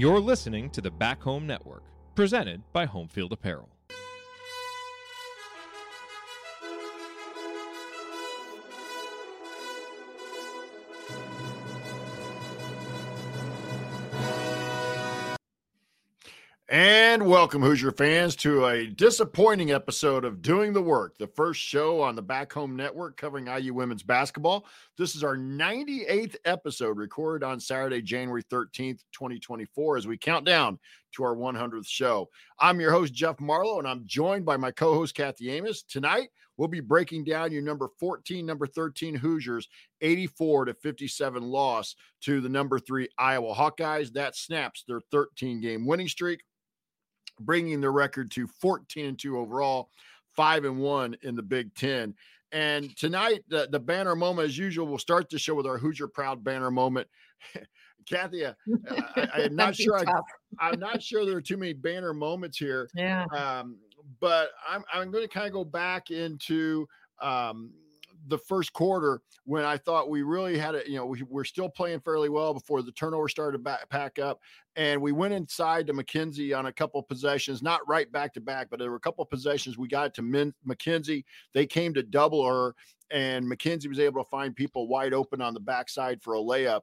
You're listening to the Back Home Network, presented by Homefield Apparel. Welcome, Hoosier fans, to a disappointing episode of Doing the Work, the first show on the Back Home Network covering IU women's basketball. This is our 98th episode, recorded on Saturday, January 13th, 2024, as we count down to our 100th show. I'm your host, Jeff Marlow, and I'm joined by my co host, Kathy Amos. Tonight, we'll be breaking down your number 14, number 13 Hoosiers 84 to 57 loss to the number three Iowa Hawkeyes. That snaps their 13 game winning streak bringing the record to 14 and 2 overall, 5 and 1 in the Big 10. And tonight, the, the banner moment, as usual, we'll start the show with our Hoosier Proud banner moment. Kathy, I, I, am not sure. I, am not sure there are too many banner moments here. Yeah. Um, but I'm I'm going to kind of go back into um, the first quarter when I thought we really had it, you know, we were still playing fairly well before the turnover started to back, pack up. And we went inside to Mackenzie on a couple possessions, not right back to back, but there were a couple possessions we got to Min- Mackenzie. They came to double her, and Mackenzie was able to find people wide open on the backside for a layup.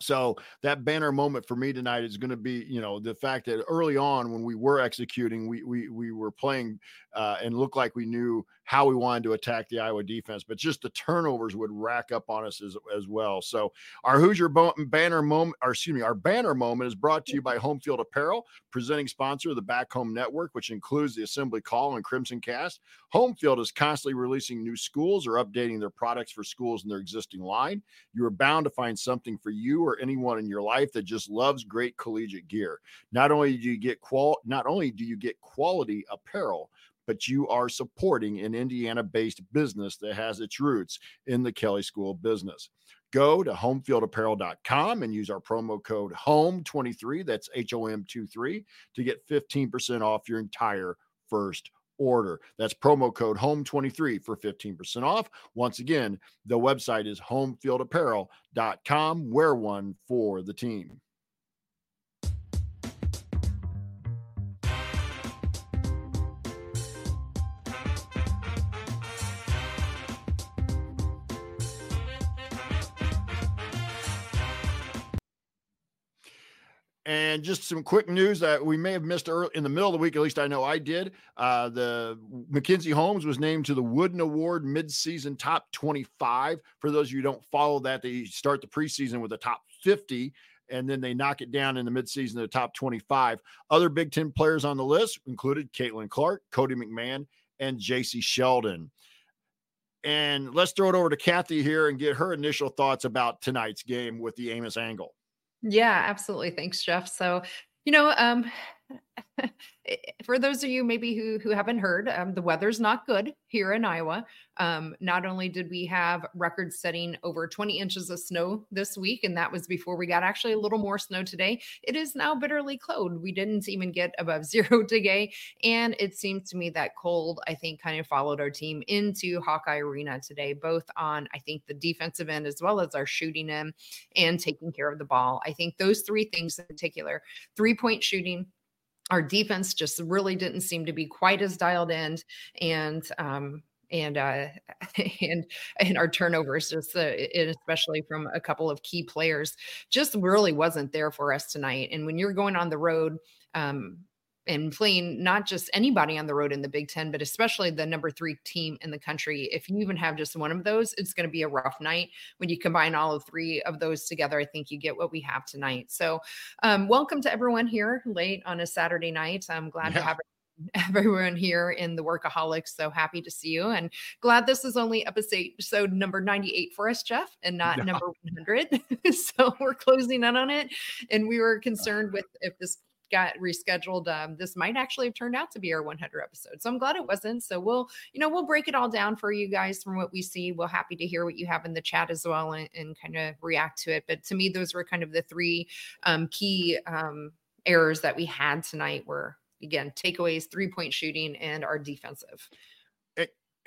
So that banner moment for me tonight is going to be, you know, the fact that early on when we were executing, we we we were playing uh, and looked like we knew how we wanted to attack the Iowa defense, but just the turnovers would rack up on us as, as well. So our Hoosier bo- banner moment, or excuse me, our banner moment is brought to you by Homefield Apparel, presenting sponsor of the Back Home Network, which includes the Assembly Call and Crimson Cast. Homefield is constantly releasing new schools or updating their products for schools in their existing line. You are bound to find something for you or anyone in your life that just loves great collegiate gear. Not only do you get qual, not only do you get quality apparel but you are supporting an Indiana based business that has its roots in the Kelley School of Business. Go to homefieldapparel.com and use our promo code HOME23, that's H O M 23, to get 15% off your entire first order. That's promo code HOME23 for 15% off. Once again, the website is homefieldapparel.com. Wear one for the team. And just some quick news that we may have missed early in the middle of the week, at least I know I did. Uh, the Mackenzie Holmes was named to the Wooden Award midseason top 25. For those of you who don't follow that, they start the preseason with the top 50 and then they knock it down in the midseason to the top 25. Other Big Ten players on the list included Caitlin Clark, Cotie McMahon, and Jacy Sheldon. And let's throw it over to Kathy here and get her initial thoughts about tonight's game with the Amos angle. Yeah, absolutely. Thanks, Jeff. So, you know, um, for those of you maybe who who haven't heard, um, the weather's not good here in Iowa. Um, not only did we have record-setting over 20 inches of snow this week, and that was before we got actually a little more snow today. It is now bitterly cold. We didn't even get above zero today, and it seems to me that cold, I think, kind of followed our team into Hawkeye Arena today, both on I think the defensive end as well as our shooting end and taking care of the ball. I think those three things in particular: three-point shooting our defense just really didn't seem to be quite as dialed in and um, and uh, and and our turnovers just uh, especially from a couple of key players just really wasn't there for us tonight and when you're going on the road um, and playing not just anybody on the road in the Big Ten, but especially the number three team in the country. If you even have just one of those, it's going to be a rough night. When you combine all of three of those together, I think you get what we have tonight. So, um, welcome to everyone here late on a Saturday night. I'm glad yeah. to have everyone here in the workaholics so happy to see you and glad this is only episode number 98 for us jeff and not no. number 100 so we're closing in on it and we were concerned with if this got rescheduled, um, this might actually have turned out to be our 100 episode. So I'm glad it wasn't. So we'll, you know, we'll break it all down for you guys from what we see. We're happy to hear what you have in the chat as well and, and kind of react to it. But to me, those were kind of the three um, key um, errors that we had tonight were again takeaways, three point shooting, and our defensive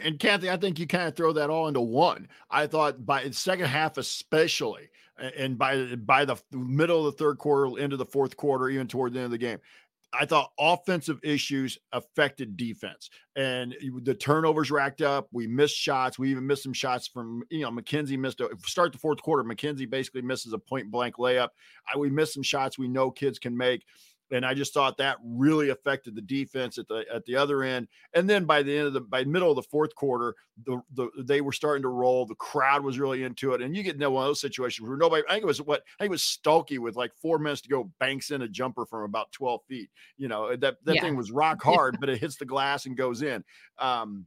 And Kathy, I think you kind of throw that all into one. I thought by the second half, especially, and by by the middle of the third quarter, into the fourth quarter, even toward the end of the game, I thought offensive issues affected defense, and the turnovers racked up. We missed shots. We even missed some shots from you know Mackenzie missed a start the fourth quarter. Mackenzie basically misses a point blank layup. I, we missed some shots we know kids can make and I just thought that really affected the defense at the at the other end. And then by the end of the by middle of the fourth quarter, the, the they were starting to roll. The crowd was really into it, and you get into one of those situations where nobody. I think it was what I think it was Stuelke with like four minutes to go, banks in a jumper from about twelve feet. You know that that yeah. thing was rock hard, but it hits the glass and goes in. Um,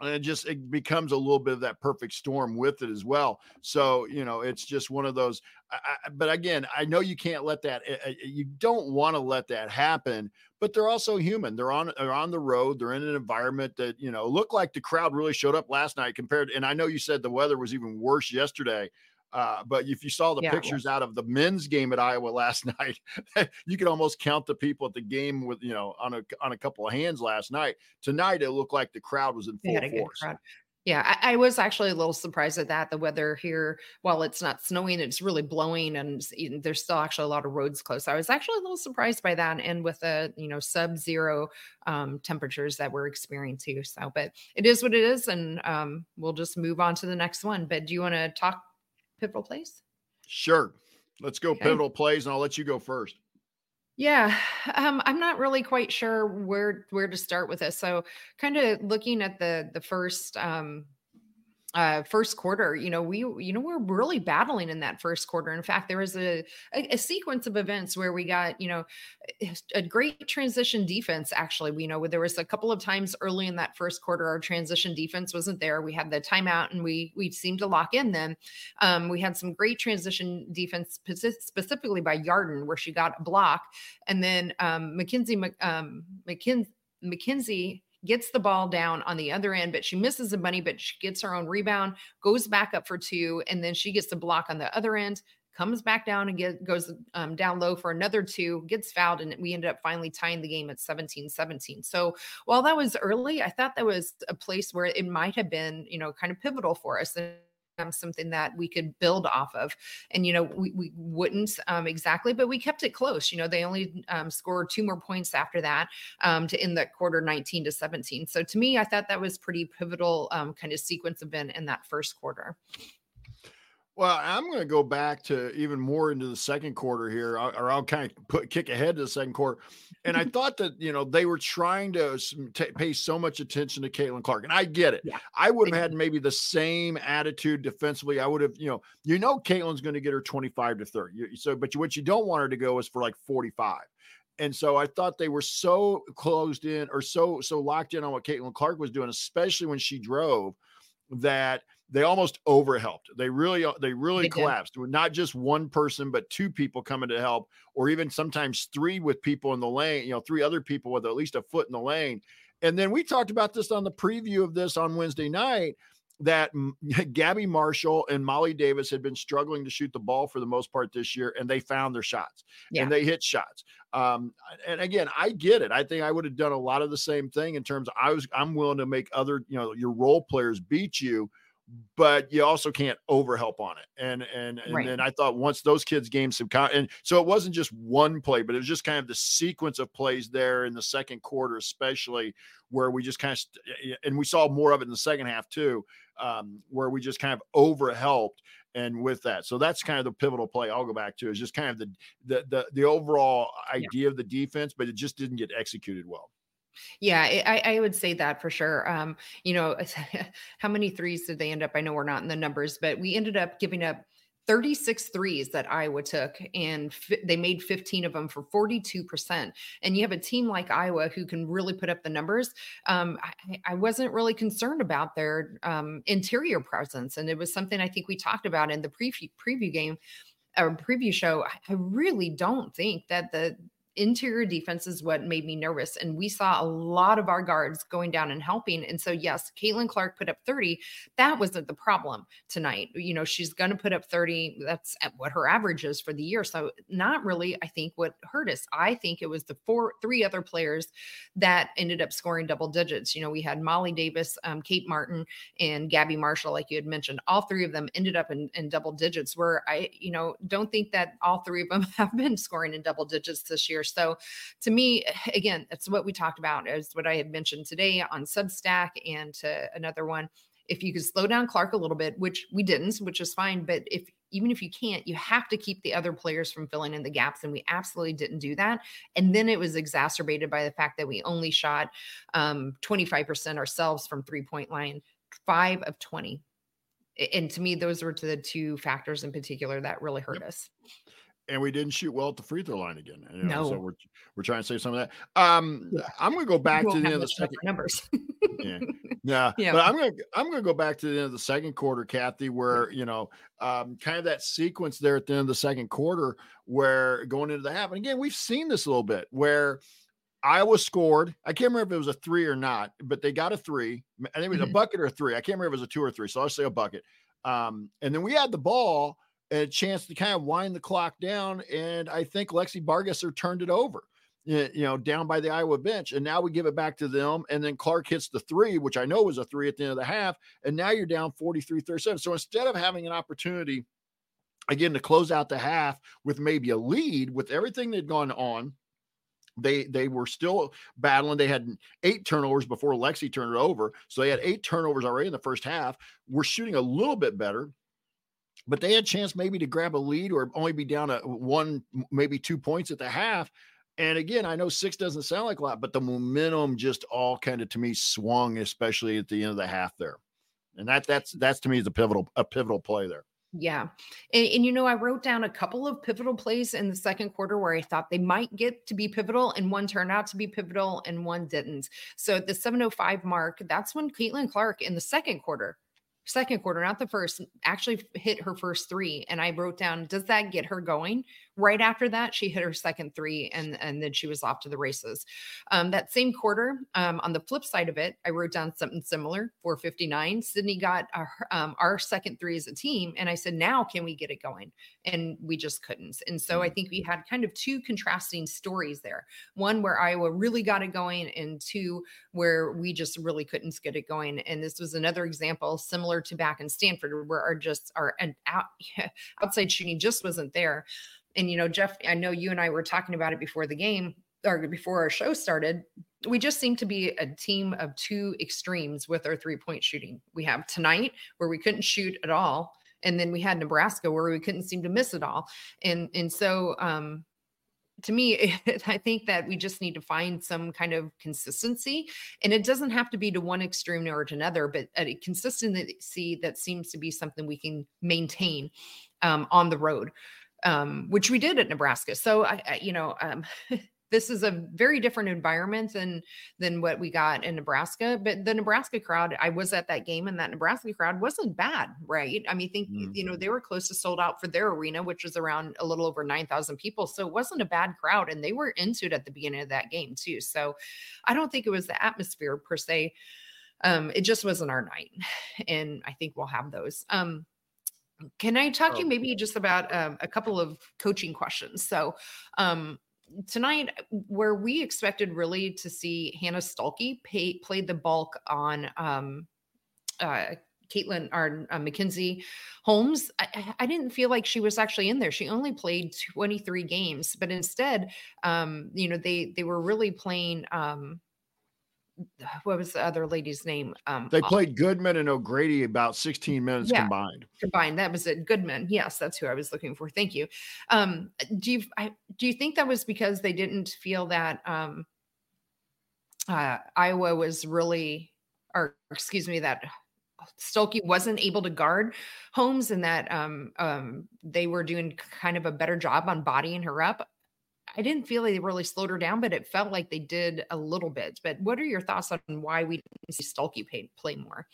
and it just it becomes a little bit of that perfect storm with it as well. So you know it's just one of those I, but again i know you can't let that eh, eh, you don't want to let that happen but they're also human. They're on they're on the road. They're in an environment that you know looked like the crowd really showed up last night compared and i know you said the weather was even worse yesterday uh, but if you saw the yeah, pictures out of the men's game at Iowa last night, you could almost count the people at the game with you know on a on a couple of hands last night. Tonight it looked like the crowd was in full force. Yeah, I, I, was actually a little surprised at that. The weather here, while it's not snowing, it's really blowing, and there's still actually a lot of roads closed. I was actually a little surprised by that, and with the you know sub-zero um, temperatures that we're experiencing. So, but it is what it is, and um, we'll just move on to the next one. But do you want to talk pivotal plays? Sure. Let's go okay. pivotal plays, and I'll let you go first. Yeah, um, I'm not really quite sure where where to start with this. So, kind of looking at the the first um, uh, first quarter, you know, we, you know, we're really battling in that first quarter. In fact, there was a, a, a, sequence of events where we got, you know, a great transition defense. Actually, we you know there was a couple of times early in that first quarter, our transition defense wasn't there. We had the timeout and we we seemed to lock in. Then um, we had some great transition defense, specifically by Yarden, where she got a block, and then um, Mackenzie um. Mackenzie gets the ball down on the other end, but she misses the money, but she gets her own rebound, goes back up for two, and then she gets the block on the other end, comes back down and get, goes um, down low for another two, gets fouled, and we ended up finally tying the game at 17 17. So while that was early, I thought that was a place where it might have been, you know, kind of pivotal for us. And something that we could build off of. And, you know, we, we wouldn't um, exactly, but we kept it close. You know, they only um, scored two more points after that um, to end that quarter 19 to 17. So to me, I thought that was pretty pivotal um, kind of sequence event in that first quarter. Well, I'm going to go back to even more into the second quarter here, uh, or I'll kind of put kick ahead to the second quarter. And I thought that you know they were trying to t- pay so much attention to Caitlin Clark, and I get it. Yeah. I would have had maybe the same attitude defensively. I would have, you know, you know, Caitlin's going to get her 25 to 30. So, but you, what you don't want her to go is for like 45. And so I thought they were so closed in or so so locked in on what Caitlin Clark was doing, especially when she drove, that they almost overhelped. They really, uh, they really they collapsed. Did. Not just one person, but two people coming to help, or even sometimes three with people in the lane. You know, three other people with at least a foot in the lane. And then we talked about this on the preview of this on Wednesday night that Gabby Marshall and Molly Davis had been struggling to shoot the ball for the most part this year, and they found their shots yeah. and they hit shots. Um, and again, I get it. I think I would have done a lot of the same thing in terms of I was I'm willing to make other you know your role players beat you but you also can't overhelp on it. And and and right. then I thought once those kids gained some con- and so it wasn't just one play, but it was just kind of the sequence of plays there in the second quarter, especially where we just kind of st- and we saw more of it in the second half too, um, where we just kind of overhelped and with that. So that's kind of the pivotal play I'll go back to is just kind of the the the, the overall idea yeah. of the defense, but it just didn't get executed well. Yeah, I, I would say that for sure. Um, you know, how many threes did they end up? I know we're not in the numbers, but we ended up giving up 36 threes that Iowa took, and fi- they made 15 of them for 42%. And you have a team like Iowa who can really put up the numbers. Um, I, I, wasn't really concerned about their um, interior presence. And it was something I think we talked about in the preview, preview game or preview show. I really don't think that the interior defense is what made me nervous. And we saw a lot of our guards going down and helping. And so, yes, Caitlin Clark put up 30. That wasn't the problem tonight. You know, she's going to put up 30. That's what her average is for the year. So, not really, I think, what hurt us. I think it was the four, three other players that ended up scoring double digits. You know, we had Molly Davis, um, Kate Martin, and Gabby Marshall, like you had mentioned. All three of them ended up in, in double digits, where I, you know, don't think that all three of them have been scoring in double digits this year. So to me, again, that's what we talked about, is what I had mentioned today on Substack and to another one. If you could slow down Clark a little bit, which we didn't, which is fine, but if even if you can't, you have to keep the other players from filling in the gaps. And we absolutely didn't do that. And then it was exacerbated by the fact that we only shot um, 25% ourselves from three point line, five of 20. And to me, those were to the two factors in particular that really hurt yep. us and we didn't shoot well at the free throw line again. You know, no. So we're we're trying to say some of that. Um, yeah. I'm going to go back to the end of the second numbers. yeah. yeah, yeah. But I'm going to I'm going to go back to the end of the second quarter, Kathy, where you know, um, kind of that sequence there at the end of the second quarter, where going into the half, and again, we've seen this a little bit where. Iowa scored. I can't remember if it was a three or not, but they got a three. I think it was mm-hmm. a bucket or a three. I can't remember if it was a two or three. So I'll say a bucket. Um, and then we had the ball a chance to kind of wind the clock down. And I think Lexi Bargesser turned it over, you know, down by the Iowa bench. And now we give it back to them. And then Clark hits the three, which I know was a three at the end of the half. And now you're down 43 37. So instead of having an opportunity, again, to close out the half with maybe a lead with everything that had gone on, they they were still battling. They had eight turnovers before Lexi turned it over, so they had eight turnovers already in the first half. We're shooting a little bit better but they had a chance maybe to grab a lead or only be down a one, maybe two points at the half. And again, I know six doesn't sound like a lot, but the momentum just all kind of to me swung, especially at the end of the half there. And that that's that's to me is a pivotal a pivotal play there. Yeah. And, and, you know, I wrote down a couple of pivotal plays in the second quarter where I thought they might get to be pivotal, and one turned out to be pivotal and one didn't. So at the 705 mark, that's when Caitlin Clark in the second quarter second quarter, not the first, actually hit her first three. And I wrote down, does that get her going? Right after that, she hit her second three and, and then she was off to the races. Um, that same quarter, um, on the flip side of it, I wrote down something similar 459. Sydney got our, um, our second three as a team. And I said, now can we get it going? And we just couldn't. And so I think we had kind of two contrasting stories there one where Iowa really got it going, and two where we just really couldn't get it going. And this was another example similar to back in Stanford where our just our and out, outside shooting just wasn't there. And, you know, Jeff, I know you and I were talking about it before the game or before our show started. We just seem to be a team of two extremes with our three point shooting. We have tonight where we couldn't shoot at all. And then we had Nebraska where we couldn't seem to miss it all. And, and so, um, to me, I think that we just need to find some kind of consistency. And it doesn't have to be to one extreme or to another, but a consistency that seems to be something we can maintain um, on the road um, which we did at Nebraska. So I, I you know, um, this is a very different environment than than what we got in Nebraska. But the Nebraska crowd, I was at that game, and that Nebraska crowd wasn't bad, right? I mean, think mm-hmm. you know they were close to sold out for their arena, which was around a little over nine thousand people. So it wasn't a bad crowd, and they were into it at the beginning of that game too. So I don't think it was the atmosphere per se. Um, it just wasn't our night, and I think we'll have those. Um, can I talk to you oh. maybe just about um, a couple of coaching questions? So, um, tonight, where we expected really to see Hannah Stuelke pay, played the bulk on um, uh, Caitlin or uh, Mackenzie Holmes, I, I, didn't feel like she was actually in there. She only played 23 games, but instead, um, you know, they they were really playing um, what was the other lady's name? Um, they played Goodman and O'Grady about 16 minutes yeah, combined. Combined. That was it. Goodman. Yes, that's who I was looking for. Thank you. Um, do you I, do you think that was because they didn't feel that um, uh, Iowa was really, or excuse me, that Stuelke wasn't able to guard Holmes and that um, um, they were doing kind of a better job on bodying her up. I didn't feel they really slowed her down, but it felt like they did a little bit. But what are your thoughts on why we didn't see Stuelke play, play more?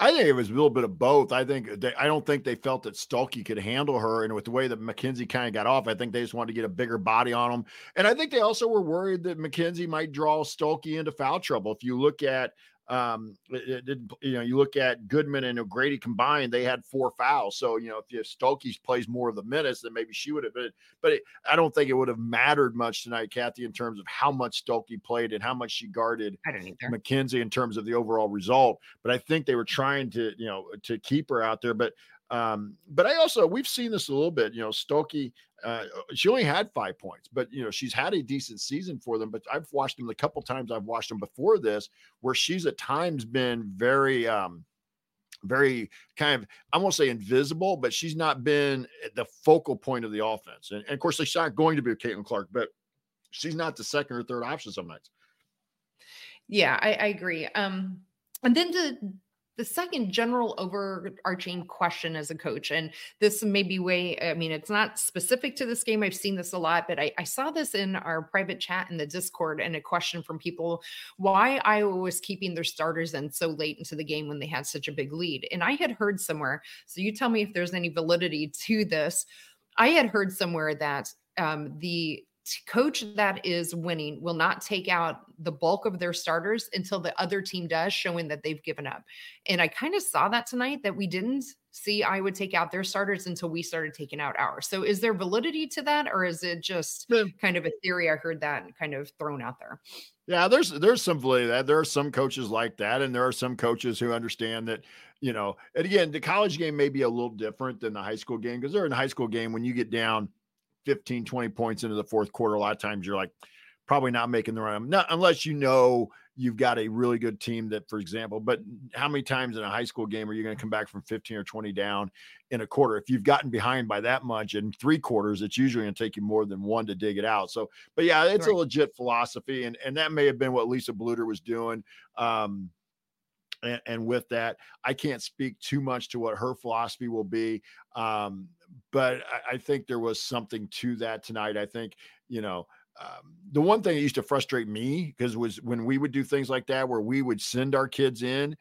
I think it was a little bit of both. I think they, I don't think they felt that Stuelke could handle her, and with the way that Mackenzie kind of got off, I think they just wanted to get a bigger body on him. And I think they also were worried that Mackenzie might draw Stuelke into foul trouble. If you look at um, it, it, you know, you look at Goodman and O'Grady combined, they had four fouls. So, you know, if, if Stuelke plays more of the minutes, then maybe she would have been. But it, I don't think it would have mattered much tonight, Kathy, in terms of how much Stuelke played and how much she guarded I don't either. Mackenzie in terms of the overall result. But I think they were trying to, you know, to keep her out there. But um, but I also we've seen this a little bit. You know, Stuelke uh, she only had five points, but you know she's had a decent season for them. But I've watched them the couple times I've watched them before this, where she's at times been very, um, very kind of I won't say invisible, but she's not been the focal point of the offense. And, and of course, she's not going to be Caitlin Clark, but she's not the second or third option some nights. Yeah, I, I agree. Um, and then to the second general overarching question as a coach, and this may be way, I mean, it's not specific to this game. I've seen this a lot, but I, I saw this in our private chat in the Discord and a question from people why Iowa was keeping their starters in so late into the game when they had such a big lead. And I had heard somewhere, so you tell me if there's any validity to this. I had heard somewhere that um, the coach that is winning will not take out the bulk of their starters until the other team does, showing that they've given up. And I kind of saw that tonight that we didn't see I would take out their starters until we started taking out ours. So is there validity to that or is it just yeah. kind of a theory I heard that kind of thrown out there? Yeah, there's there's some validity that there are some coaches like that and there are some coaches who understand that you know, and again, the college game may be a little different than the high school game because they're in the high school game when you get down 15, 20 points into the fourth quarter, a lot of times you're like, probably not making the run. Not unless you know you've got a really good team that, for example, but how many times in a high school game are you going to come back from 15 or 20 down in a quarter? If you've gotten behind by that much in three quarters, it's usually going to take you more than one to dig it out. So, but yeah, it's right. a legit philosophy. And, and that may have been what Lisa Bluder was doing. Um, and, and, with that, I can't speak too much to what her philosophy will be. Um, but I, I, think there was something to that tonight. I think, you know, um, the one thing that used to frustrate me because was when we would do things like that, where we would send our kids in,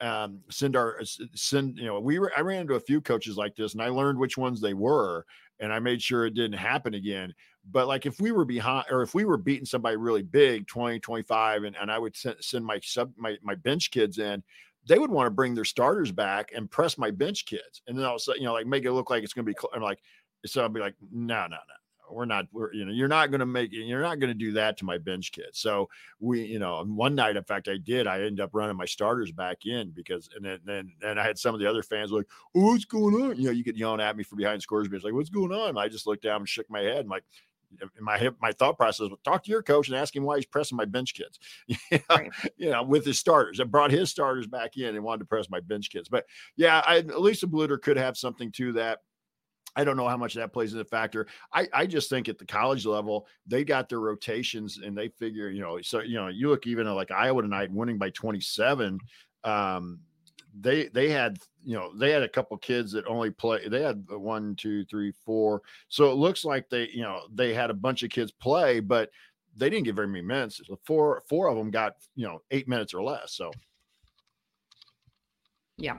um, send our send, you know, we were, I ran into a few coaches like this and I learned which ones they were and I made sure it didn't happen again. But like if we were behind or if we were beating somebody really big, 20, 25, and, and I would send, send my sub my, my bench kids in, they would want to bring their starters back and press my bench kids. And then all of a sudden, you know, like make it look like it's gonna be I'm like, so I'll be like, no, no, no we're not we're you know you're not going to make you're not going to do that to my bench kids. So we you know one night in fact i did i ended up running my starters back in because and then then and i had some of the other fans like oh what's going on? You know you get yelling at me from behind scores like what's going on? And i just looked down and shook my head and like my hip, my thought process was talk to your coach and ask him why he's pressing my bench kids. you, know, right. you know, with his starters. I brought his starters back in and wanted to press my bench kids. But yeah, I, Lisa Bluder could have something to that. I don't know how much that plays in the factor. I, I just think at the college level, they got their rotations and they figure, you know, so, you know, you look even at like Iowa tonight winning by 27. Um, they, they had, you know, they had a couple kids that only play, they had one, two, three, four. So it looks like they, you know, they had a bunch of kids play, but they didn't get very many minutes. Four, four of them got, you know, eight minutes or less. So, yeah.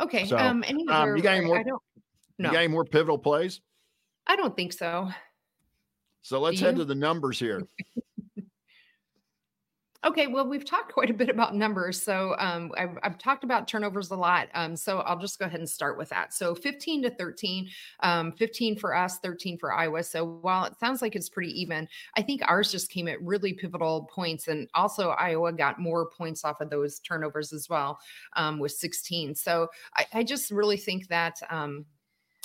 Okay. So, um, any um, you got any more? No. You got any more pivotal plays? I don't think so. So let's head to the numbers here. Okay, well, we've talked quite a bit about numbers. So um, I've, I've, talked about turnovers a lot. Um, so I'll just go ahead and start with that. So 15 to 13, um, 15 for us, 13 for Iowa. So while it sounds like it's pretty even, I think ours just came at really pivotal points. And also, Iowa got more points off of those turnovers as well um, with 16. So I, I, just really think that um,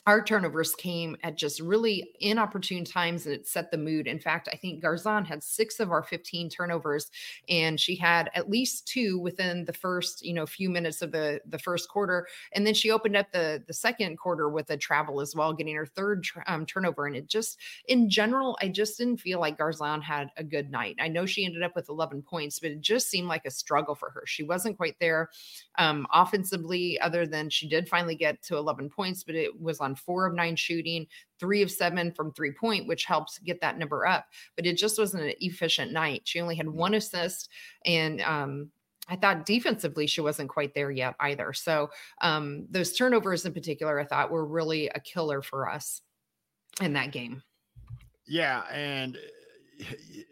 our turnovers came at just really inopportune times and it set the mood. In fact, I think Garzon had six of our 15 turnovers and she had at least two within the first, you know, few minutes of the the first quarter. And then she opened up the the second quarter with a travel as well, getting her third um, turnover. And it just, in general, I just didn't feel like Garzon had a good night. I know she ended up with 11 points, but it just seemed like a struggle for her. She wasn't quite there um, offensively, other than she did finally get to 11 points, but it was on four of nine shooting, three of seven from three point, which helps get that number up. But it just wasn't an efficient night. She only had one assist and um, I thought defensively she wasn't quite there yet either. So um, those turnovers in particular, I thought were really a killer for us in that game. Yeah, and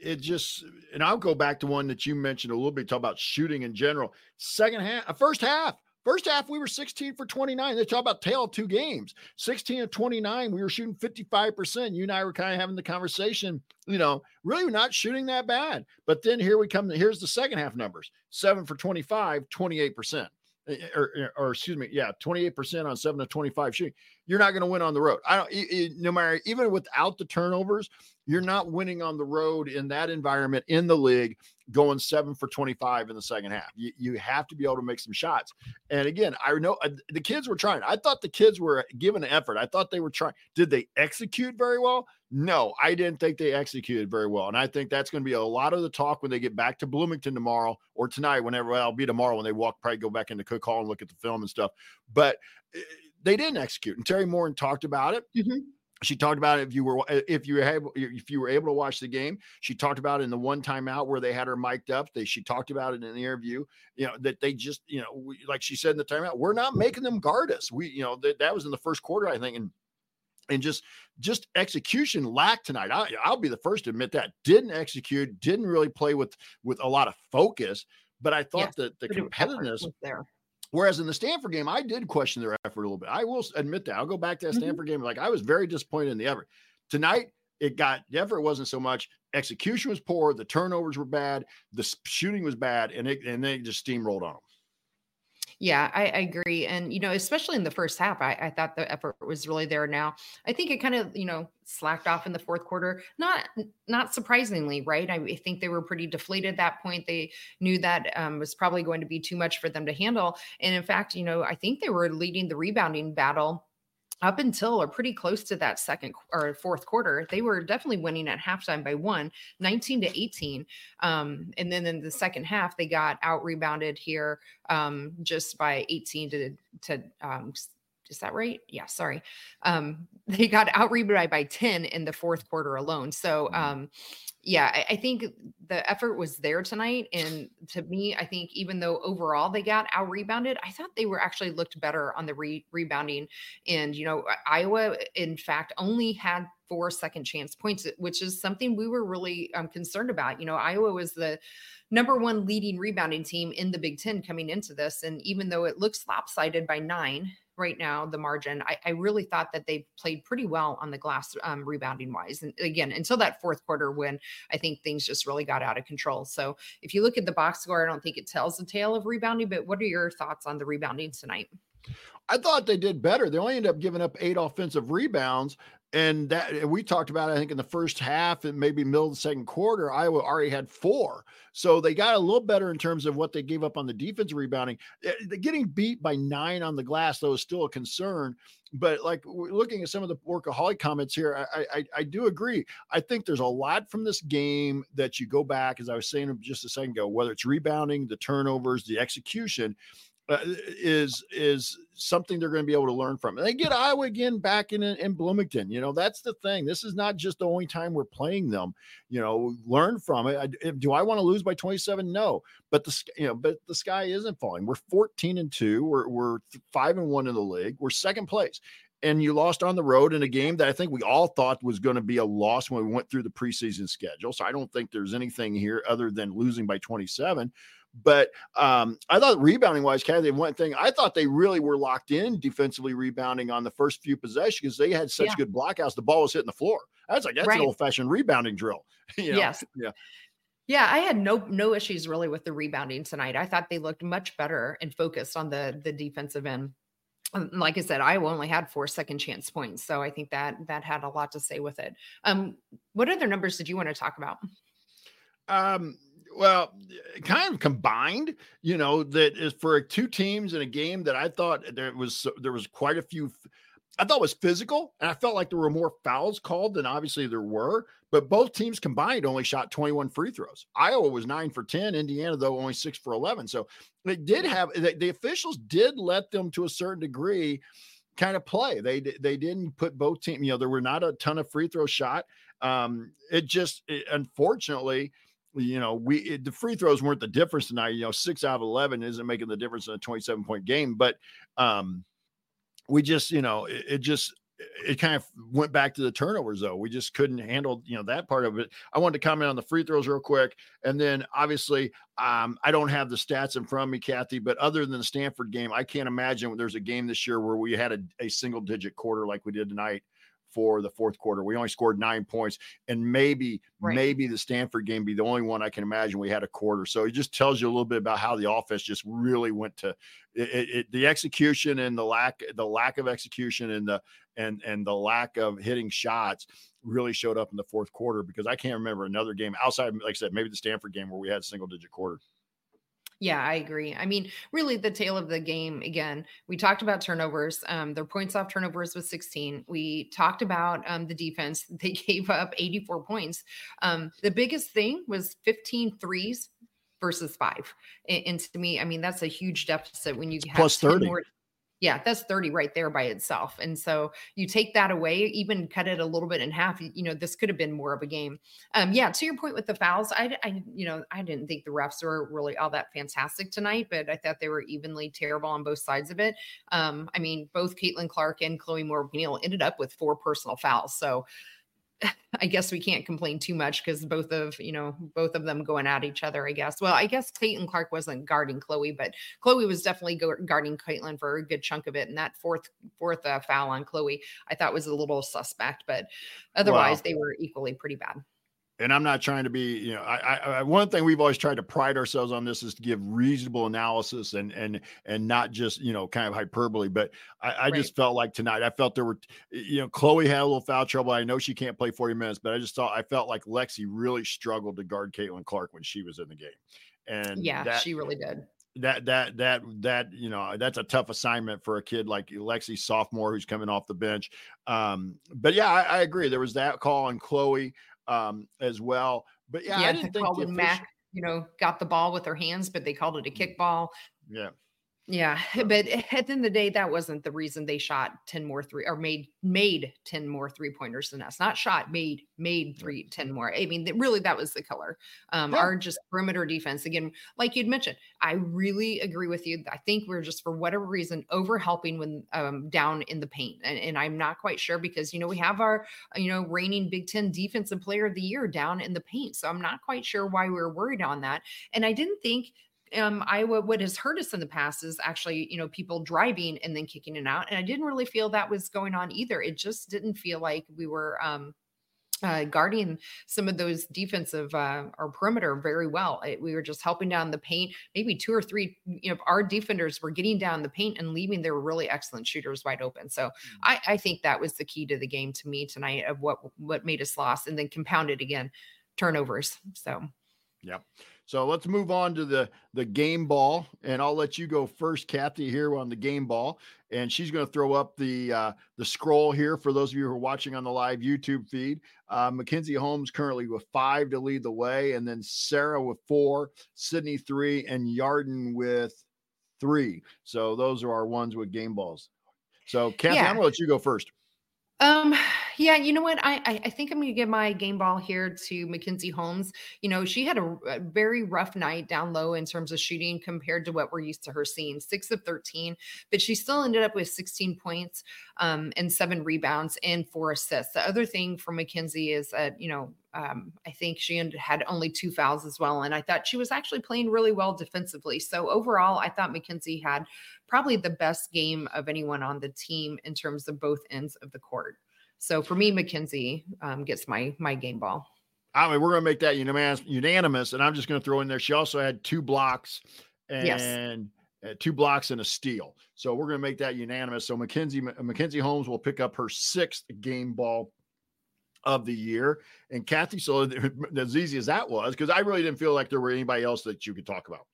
it just and I'll go back to one that you mentioned a little bit. Talk about shooting in general. Second half, uh, first half, First half, we were 16 for 29. They talk about tale two games. 16 of 29, we were shooting 55%. You and I were kind of having the conversation, you know, really not shooting that bad. But then here we come. Here's the second half numbers seven for 25, 28%. Eh, eh, or, eh, or, excuse me, yeah, 28% on seven to 25 shooting. You're not going to win on the road. I don't, no matter, even without the turnovers, you're not winning on the road in that environment in the league going seven for 25 in the second half. You, you have to be able to make some shots. And again, I know uh, the kids were trying. I thought the kids were giving an effort. I thought they were trying. Did they execute very well? No, I didn't think they executed very well. And I think that's going to be a lot of the talk when they get back to Bloomington tomorrow or tonight, whenever well, I'll be tomorrow when they walk, probably go back into Cook Hall and look at the film and stuff. But eh, they didn't execute. And Teri Moren talked about it. Mm-hmm she talked about it if you were if you had if you were able to watch the game she talked about it in the one time out where they had her mic'd up they she talked about it in the interview you know that they just you know we, like she said in the timeout we're not making them guard us. We you know that, that was in the first quarter i think and and just just execution lack tonight. I, i'll be the first to admit that. Didn't execute didn't really play with with a lot of focus but i thought that the competitiveness there Whereas in the Stanford game, I did question their effort a little bit. I will admit that. I'll go back to that mm-hmm. Stanford game. Like I was very disappointed in the effort. Tonight, it got the effort wasn't so much. Execution was poor. The turnovers were bad. The shooting was bad, and it and they just steamrolled on them. Yeah, I, I, agree. And, you know, especially in the first half, I, I thought the effort was really there now. I think it kind of, you know, slacked off in the fourth quarter. Not not surprisingly, right? I think they were pretty deflated at that point. They knew that um, was probably going to be too much for them to handle. And in fact, you know, I think they were leading the rebounding battle up until or pretty close to that second or fourth quarter, they were definitely winning at halftime by one, 19 to 18. Um, and then in the second half, they got out rebounded here um, just by 18 to, to um, is that right? Yeah, sorry. Um, they got out rebounded by 10 in the fourth quarter alone. So, mm-hmm. um, yeah, I, I, think the effort was there tonight. And to me, I think even though overall they got out rebounded, I thought they were actually looked better on the re- rebounding. And, you know, Iowa, in fact, only had four second chance points, which is something we were really um, concerned about. You know, Iowa was the number one leading rebounding team in the Big Ten coming into this. And even though it looks lopsided by nine, right now, the margin. I, I really thought that they played pretty well on the glass um, rebounding wise. And again, until that fourth quarter when I think things just really got out of control. So if you look at the box score, I don't think it tells the tale of rebounding, but what are your thoughts on the rebounding tonight? I thought they did better. They only ended up giving up eight offensive rebounds, and that we talked about I think in the first half and maybe middle of the second quarter, Iowa already had four. So they got a little better in terms of what they gave up on the defensive rebounding. Eh, getting beat by nine on the glass, though, is still a concern. But like looking at some of the workaholic comments here, I, I, I do agree. I think there's a lot from this game that you go back, as I was saying just a second ago, whether it's rebounding, the turnovers, the execution Uh, is is something they're going to be able to learn from. And they get Iowa again back in in Bloomington. You know, that's the thing. This is not just the only time we're playing them. You know, learn from it. I, do I want to lose by 27? No, but the you know, but the sky isn't falling. We're 14 and two. We're we're five and one in the league. We're second place. And you lost on the road in a game that I think we all thought was going to be a loss when we went through the preseason schedule. So I don't think there's anything here other than losing by 27 but um, I thought rebounding wise, Kathy, one thing I thought they really were locked in defensively rebounding on the first few possessions because they had such yeah. good blockouts. The ball was hitting the floor. That's like that's right. an old fashioned rebounding drill. you know? Yes. Yeah. Yeah, I had no no issues really with the rebounding tonight. I thought they looked much better and focused on the the defensive end. Like I said, I only had four second chance points, so I think that that had a lot to say with it. Um, what other numbers did you want to talk about? Um, well, kind of combined, you know, that is for two teams in a game that I thought there was there was quite a few. I thought was physical, and I felt like there were more fouls called than obviously there were. But both teams combined only shot 21 free throws. Iowa was nine for 10. Indiana, though, only six for 11. So they did have the, officials did let them to a certain degree kind of play. They they didn't put both teams. You know, there were not a ton of free throw shot. Um, it just it, unfortunately you know, we it, the free throws weren't the difference tonight. You know, six out of eleven isn't making the difference in a twenty-seven point game, but um, we just, you know, it, it just it kind of went back to the turnovers though. We just couldn't handle, you know, that part of it. I wanted to comment on the free throws real quick. And then obviously, um, I don't have the stats in front of me, Kathy, but other than the Stanford game, I can't imagine there's a game this year where we had a, a single digit quarter like we did tonight for the fourth quarter. We only scored nine points, and maybe right. maybe the Stanford game be the only one I can imagine we had a quarter. So it just tells you a little bit about how the offense just really went to it, it, the execution and the lack the lack of execution and the and and the lack of hitting shots really showed up in the fourth quarter because I can't remember another game outside, like I said, maybe the Stanford game where we had single digit quarter. Yeah, I agree. I mean, really, the tale of the game again, we talked about turnovers. Um, their points off turnovers was 16. We talked about um, the defense. They gave up 84 points. Um, the biggest thing was 15 threes versus five. And, and, to me, I mean, that's a huge deficit when you have plus 30. More, yeah, that's 30 right there by itself. And so you take that away, even cut it a little bit in half, you know, this could have been more of a game. Um, yeah, to your point with the fouls, I, I, you know, I didn't think the refs were really all that fantastic tonight, but I thought they were evenly terrible on both sides of it. Um, I mean, both Caitlin Clark and Chloe Moore ended up with four personal fouls. So I guess we can't complain too much because both of you know both of them going at each other. I guess. Well, I guess Caitlin Clark wasn't guarding Chloe, but Chloe was definitely guarding Caitlin for a good chunk of it. And that fourth fourth uh, foul on Chloe, I thought was a little suspect, but otherwise wow. they were equally pretty bad and I'm not trying to be, you know, I, I, one thing we've always tried to pride ourselves on this is to give reasonable analysis and and and not just you know kind of hyperbole. But I, I right. just felt like tonight, I felt there were, you know, Chloe had a little foul trouble. I know she can't play 40 minutes, but I just thought I felt like Lexi really struggled to guard Caitlin Clark when she was in the game. And yeah, that, she really did that that that that you know that's a tough assignment for a kid like Lexi sophomore who's coming off the bench. Um, but yeah, I, I agree. There was that call on Chloe um, as well. But yeah, yeah I didn't think Mac, you know, got the ball with her hands, but they called it a mm. kickball. Yeah. Yeah, but at the end of the day, that wasn't the reason they shot 10 more three or made made 10 more three pointers than us. Not shot, made, made three, 10 more. I mean, really that was the killer. Um, yeah. our just perimeter defense. Again, like you'd mentioned, I really agree with you. I think we're just for whatever reason over helping when um down in the paint. And, and I'm not quite sure because you know, we have our you know reigning Big Ten defensive player of the year down in the paint. So I'm not quite sure why we we're worried on that. And I didn't think um, Iowa, what has hurt us in the past is actually, you know, people driving and then kicking it out. And I didn't really feel that was going on either. It just didn't feel like we were um, uh, guarding some of those defensive uh, or perimeter very well. It, we were just helping down the paint. Maybe two or three, you know, our defenders were getting down the paint and leaving their really excellent shooters wide open. So mm-hmm. I, I think that was the key to the game to me tonight of what what made us lost, and then compounded again turnovers. So. Yep. So let's move on to the the game ball, and I'll let you go first, Kathy, here on the game ball, and she's going to throw up the uh, the scroll here for those of you who are watching on the live YouTube feed. Uh, Mackenzie Holmes currently with five to lead the way, and then Sara with four, Sydney three, and Yarden with three. So those are our ones with game balls. So Kathy, yeah. I'm going to let you go first. Um, yeah, you know what? I I, think I'm going to give my game ball here to Mackenzie Holmes. You know, she had a, a, very rough night down low in terms of shooting compared to what we're used to her seeing. Six of 13, but she still ended up with 16 points um, and seven rebounds and four assists. The other thing for Mackenzie is that you know um, I think she had only two fouls as well. And I thought she was actually playing really well defensively. So overall, I thought Mackenzie had probably the best game of anyone on the team in terms of both ends of the court. So for me, Mackenzie um, gets my my game ball. I mean, we're going to make that unanimous, unanimous, and I'm just going to throw in there. She also had two blocks and yes. Uh, two blocks and a steal. So we're going to make that unanimous. So Mackenzie Mackenzie Holmes will pick up her sixth game ball of the year. And Kathy, so as easy as that was, because I really didn't feel like there were anybody else that you could talk about.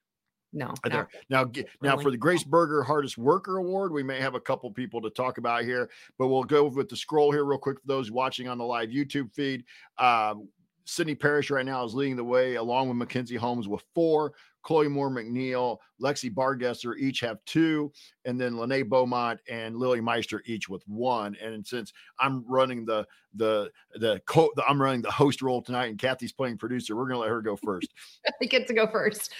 No. There. Now, really. now for the Grace Berger Hardest Worker Award, we may have a couple people to talk about here, but we'll go with the scroll here real quick for those watching on the live YouTube feed. Um, Sydney Parrish right now is leading the way along with Mackenzie Holmes with four. Chloe Moore McNeil, Lexi Bargesser each have two, and then Lenée Beaumont and Lilly Meister each with one. And since I'm running the the the co- I'm running the host role tonight, and Kathy's playing producer, we're gonna let her go first. I get to go first.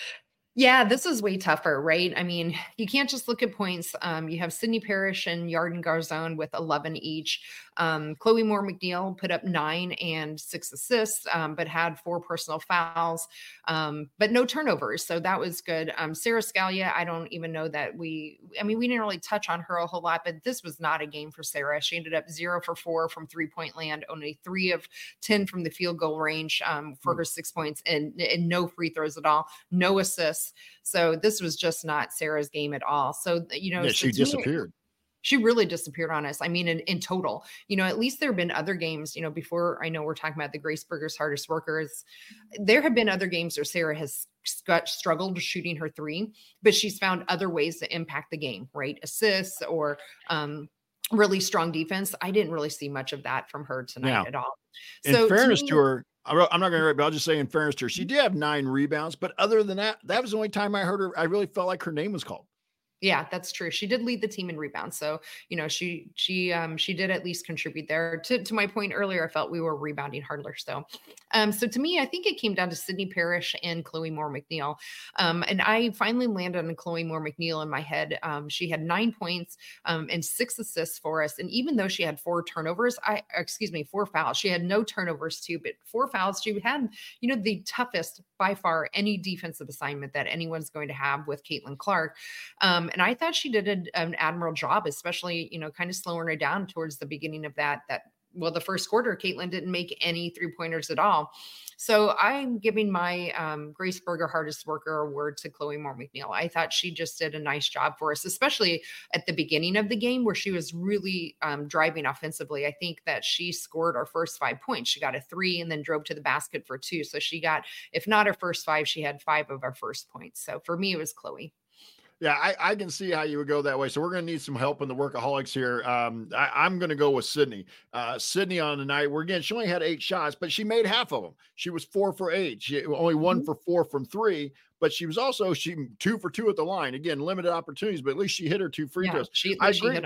Yeah, this is way tougher, right? I mean, you can't just look at points. Um, you have Sydney Parrish and Yarden Garzon with 11 each. Um, Chloe Moore McNeil put up nine and six assists, um, but had four personal fouls, um, but no turnovers. So that was good. Um, Sara Scalia, I don't even know that we, I mean, we didn't really touch on her a whole lot, but this was not a game for Sara. She ended up zero for four from three point land, only three of 10 from the field goal range um, for mm. her six points and, and no free throws at all, no assists. So this was just not Sara's game at all. So, you know, yeah, she disappeared. She really disappeared on us. I mean, in, in total, you know, at least there have been other games, you know, before I know we're talking about the Grace Berger's hardest workers. There have been other games where Sara has struggled shooting her three, but she's found other ways to impact the game, right? Assists or um, really strong defense. I didn't really see much of that from her tonight at all. So in fairness to, me, to her, I'm not going to write, but I'll just say in fairness to her, she did have nine rebounds. But other than that, that was the only time I heard her. I really felt like her name was called. Yeah, that's true. She did lead the team in rebounds. So, you know, she she um she did at least contribute there. To to my point earlier, I felt we were rebounding harder. So um so to me, I think it came down to Sydney Parrish and Chloe Moore McNeil. Um and I finally landed on Chloe Moore McNeil in my head. Um she had nine points um and six assists for us. And even though she had four turnovers, I excuse me, four fouls, she had no turnovers too, but four fouls. She had, you know, the toughest by far any defensive assignment that anyone's going to have with Caitlin Clark. Um and I thought she did an admirable job, especially you know, kind of slowing her down towards the beginning of that that well, the first quarter, Caitlin didn't make any three pointers at all. So I'm giving my um, Grace Berger hardest worker award to Chloe Moore McNeil. I thought she just did a nice job for us, especially at the beginning of the game where she was really um, driving offensively. I think that she scored our first five points. She got a three and then drove to the basket for two. So she got, if not her first five, she had five of our first points. So for me, it was Chloe. Yeah, I, I can see how you would go that way. So we're going to need some help in the workaholics here. Um, I, am going to go with Sydney. Uh, Sydney on the night. We're again. She only had eight shots, but she made half of them. She was four for eight. She only one mm-hmm. for four from three. But she was also she two for two at the line. Again, limited opportunities, but at least she hit her two free yeah, throws. She, I agree.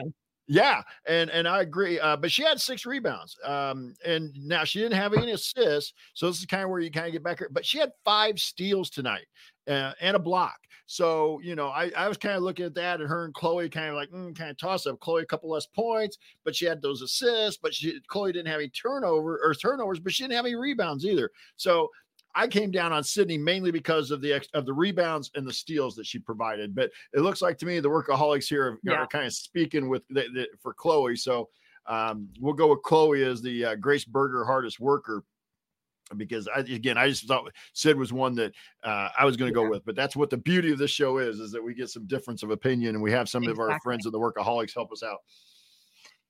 Yeah, and and I agree. Uh, but she had six rebounds. Um, and now she didn't have any assists, so this is kind of where you kind of get back. But she had five steals tonight uh, and a block. So, you know, I, I was kind of looking at that and her and Chloe kind of like, mm, kind of toss up. Chloe, a couple less points, but she had those assists, but she, Chloe didn't have any turnover or turnovers, but she didn't have any rebounds either. So I came down on Sydney mainly because of the of the rebounds and the steals that she provided. But it looks like to me the workaholics here are, yeah. kind of speaking with the, the, for Chloe. So um, we'll go with Chloe as the uh, Grace Berger hardest worker because I, again, I just thought Sid was one that uh, I was going to yeah. go with. But that's what the beauty of this show is: is that we get some difference of opinion, and we have some exactly. of our friends of the workaholics help us out.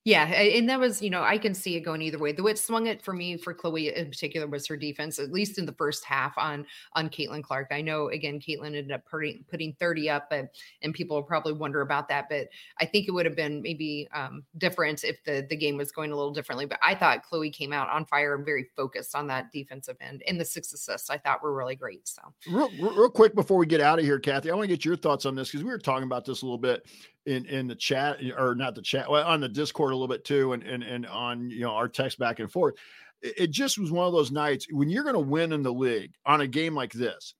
Yeah, and that was, you know, I can see it going either way. The way it swung it for me, for Chloe in particular, was her defense, at least in the first half on on Caitlin Clark. I know, again, Caitlin ended up putting putting thirty up, but and people will probably wonder about that. But I think it would have been maybe um, different if the the game was going a little differently. But I thought Chloe came out on fire and very focused on that defensive end, and the six assists I thought were really great. So real, real quick before we get out of here, Kathy, I want to get your thoughts on this because we were talking about this a little bit in in the chat or not the chat well, on the discord a little bit too and and and on you know our text back and forth. It, it just was one of those nights when you're going to win in the league on a game like this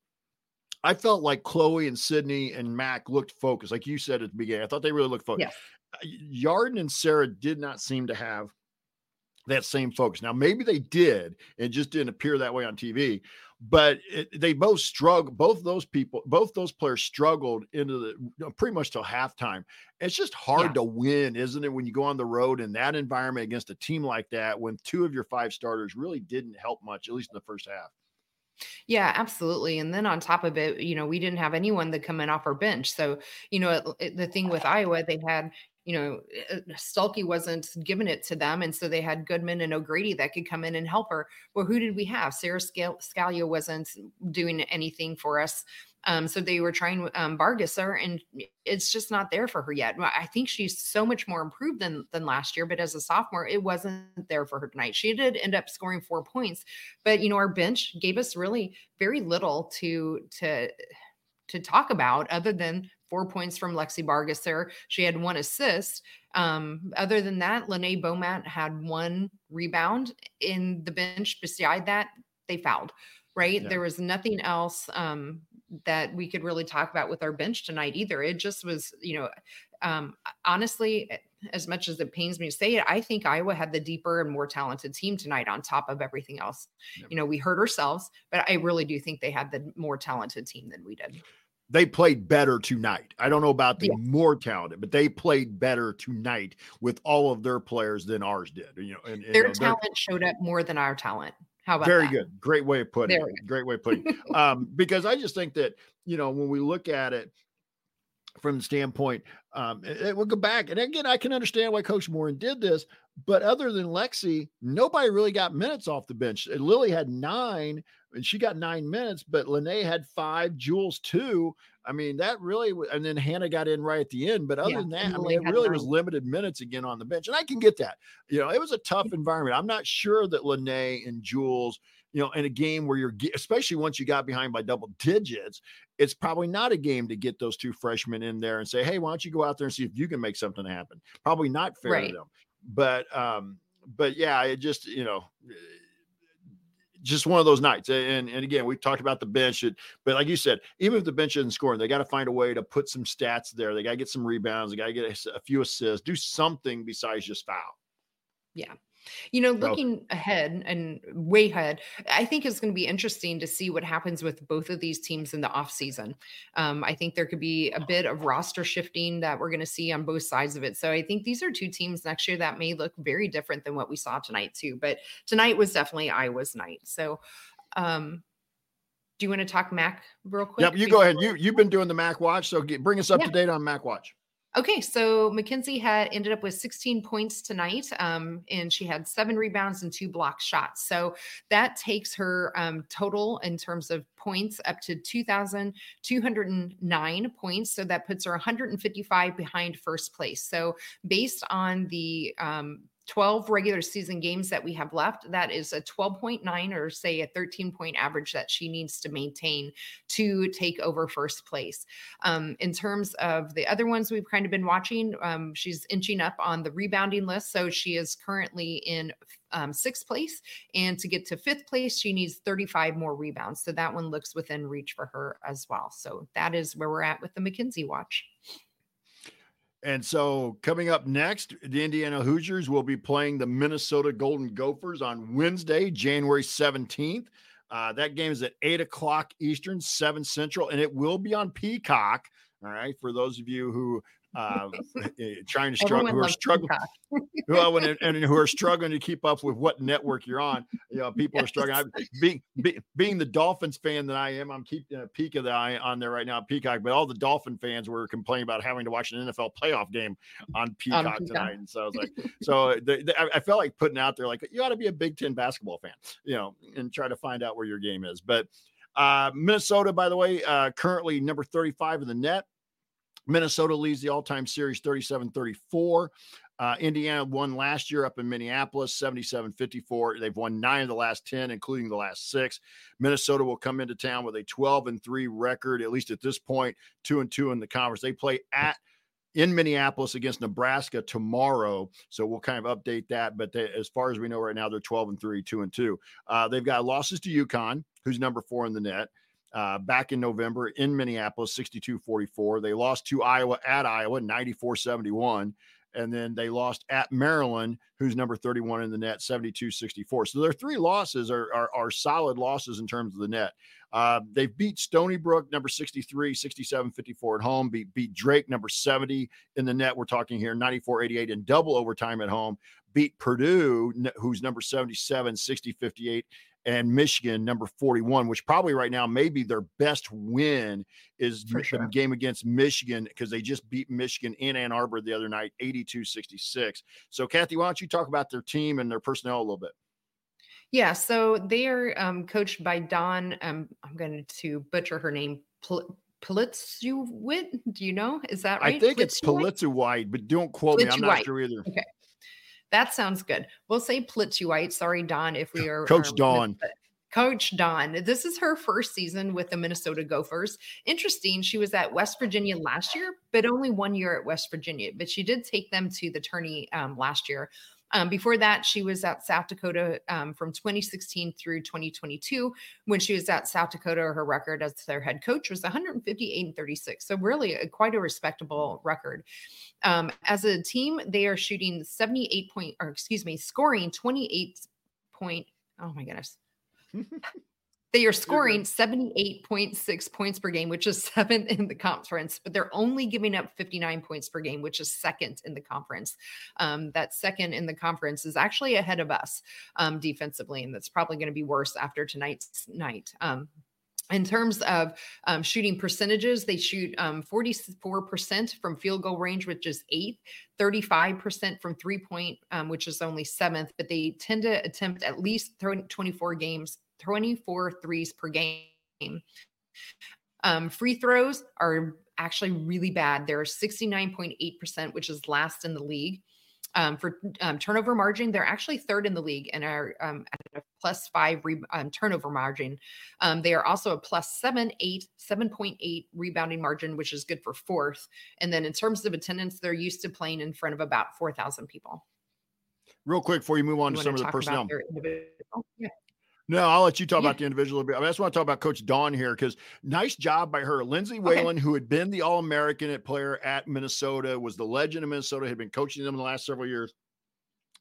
i felt like chloe and sydney and mac looked focused like you said at the beginning i thought they really looked focused. Yes. Uh, yarden and sara did not seem to have that same focus. Now maybe they did it just didn't appear that way on tv but it, they both struggle. Both those people, both those players struggled into the you know, pretty much till halftime. It's just hard yeah. to win, isn't it? When you go on the road in that environment against a team like that, when two of your five starters really didn't help much, at least in the first half. Yeah, absolutely. And then on top of it, you know, we didn't have anyone that come in off our bench. So, you know, the thing with Iowa, they had, you know, uh, wasn't giving it to them. And so they had Goodman and O'Grady that could come in and help her. Well, who did we have? Sara Scalia wasn't doing anything for us. Um, so they were trying um, Bargesser, and it's just not there for her yet. I think she's so much more improved than than last year, but as a sophomore, it wasn't there for her tonight. She did end up scoring four points, but you know our bench gave us really very little to to to talk about other than four points from Lexi Bargesser there. She had one assist. Um, other than that, Lenée Beaumont had one rebound in the bench. Beside that, they fouled, right? Yeah. There was nothing else um, that we could really talk about with our bench tonight either. It just was, you know, um, honestly, as much as it pains me to say it, I think Iowa had the deeper and more talented team tonight on top of everything else. You know, we hurt ourselves, but I really do think they had the more talented team than we did. They played better tonight. I don't know about the yeah. more talented, but they played better tonight with all of their players than ours did. You know, and, their you know, talent showed up more than our talent. How about very that? good? Great way of putting there it. Great way of putting it. um, because I just think that you know when we look at it from the standpoint, um, it, it will go back. And again, I can understand why Coach Moren did this, but other than Lexi, nobody really got minutes off the bench. Lilly had nine, and she got nine minutes, but Lenée had five, Jules two. I mean, that really, and then Hannah got in right at the end. But other yeah, than that, I mean, it really nine. was limited minutes again on the bench, and I can get that. You know, it was a tough environment. I'm not sure that Lenée and Jules you know, in a game where you're, especially once you got behind by double digits, it's probably not a game to get those two freshmen in there and say, hey, why don't you go out there and see if you can make something happen? Probably not fair right. to them. But, um, but yeah, it just, you know, just one of those nights. And and again, we talked about the bench, but like you said, even if the bench isn't scoring, they got to find a way to put some stats there. They got to get some rebounds. They got to get a, a, few assists. Do something besides just foul. Yeah, you know, looking ahead and way ahead, I think it's going to be interesting to see what happens with both of these teams in the offseason. Um, I think there could be a bit of roster shifting that we're going to see on both sides of it. So I think these are two teams next year that may look very different than what we saw tonight, too. But tonight was definitely Iowa's night. So, um, do you want to talk Mac real quick? Yep, you go ahead. You you've been doing the Mac Watch, so get, bring us up yeah. to date on Mac Watch. Okay, so Mackenzie had ended up with 16 points tonight, um, and she had seven rebounds and two block shots. So that takes her um, total in terms of points up to 2,209 points. So that puts her 155 behind first place. So based on the um, 12 regular season games that we have left, that is a 12.9 or say a 13 point average that she needs to maintain to take over first place. Um, in terms of the other ones we've kind of been watching, um, she's inching up on the rebounding list. So she is currently in um, sixth place. And to get to fifth place, she needs 35 more rebounds. So that one looks within reach for her as well. So that is where we're at with the Mackenzie watch. And so, coming up next, the Indiana Hoosiers will be playing the Minnesota Golden Gophers on Wednesday, January 17th. Uh, that game is at 8 o'clock Eastern, 7 Central, and it will be on Peacock. All right. For those of you who uh, eh, trying to struggle, who are struggling, well, and, and, who are struggling to keep up with what network you're on. You know, people yes. are struggling. I, being be, being the Dolphins fan that I am, I'm keeping a peek of the eye on there right now, Peacock. But all the Dolphin fans were complaining about having to watch an NFL playoff game on Peacock, Peacock. tonight, and so I was like, so I, I felt like putting out there like you ought to be a Big Ten basketball fan, you know, and try to find out where your game is, but. Uh, Minnesota, by the way, uh, currently number 35 in the net. Minnesota leads the all time series 37 34. Uh, Indiana won last year up in Minneapolis 77 54. They've won nine of the last 10, including the last six. Minnesota will come into town with a 12 and 3 record, at least at this point, two and two in the conference. They play at in Minneapolis against Nebraska tomorrow. So we'll kind of update that. But they, as far as we know right now, they're 12 and 3, 2 and 2. Uh, they've got losses to UConn, who's number four in the net uh, back in November in Minneapolis, 62 44. They lost to Iowa at Iowa, 94 71. And then they lost at Maryland, who's number 31 in the net, 72 64. So their three losses are, are, are, solid losses in terms of the net. Uh, they've beat Stony Brook, number 63, 67 54 at home, beat, beat Drake, number 70 in the net. We're talking here 94 88 in double overtime at home, beat Purdue, who's number 77, 60 58 and Michigan number 41, which probably right now maybe their best win is For the sure. game against Michigan because they just beat Michigan in Ann Arbor the other night, 82-66. So Kathy, why don't you talk about their team and their personnel a little bit? Yeah, so they are um, coached by Dawn. Um, I'm going to butcher her name. Pl- Plitzuwit, do you know? Is that right? I think it's Plitzuwit, but don't quote me. I'm not sure either. Okay. That sounds good. We'll say Plitzuite. Sorry, Dawn, if we are Coach Dawn. Coach Dawn, this is her first season with the Minnesota Gophers. Interesting, she was at West Virginia last year, but only one year at West Virginia. But she did take them to the tourney um, last year. Um, before that, she was at South Dakota um, from 2016 through 2022. When she was at South Dakota, her record as their head coach was 158 and 36. So, really, a, quite a respectable record. Um, as a team, they are shooting 78 point, or excuse me, scoring 28 point. Oh my goodness. They are scoring 78.6 points per game, which is seventh in the conference, but they're only giving up 59 points per game, which is second in the conference. Um, that second in the conference is actually ahead of us um, defensively, and that's probably going to be worse after tonight's night. Um, in terms of um, shooting percentages, they shoot um, 44% from field goal range, which is eighth, 35% from three point, um, which is only seventh, but they tend to attempt at least 24 games 24 threes per game. Um, free throws are actually really bad. They're 69.8%, which is last in the league. Um, for um, turnover margin, they're actually third in the league and are um, at a plus five re- um, turnover margin. Um, they are also a plus seven, eight, 7.8 rebounding margin, which is good for fourth. And then in terms of attendance, they're used to playing in front of about 4,000 people. Real quick before you move on You to some wanna of the personnel. Yeah. No, I'll let you talk Yeah. about the individual a bit. I just want to talk about Coach Dawn here because nice job by her. Lindsay Okay. Whalen, who had been the All American at player at Minnesota, was the legend of Minnesota, had been coaching them in the last several years.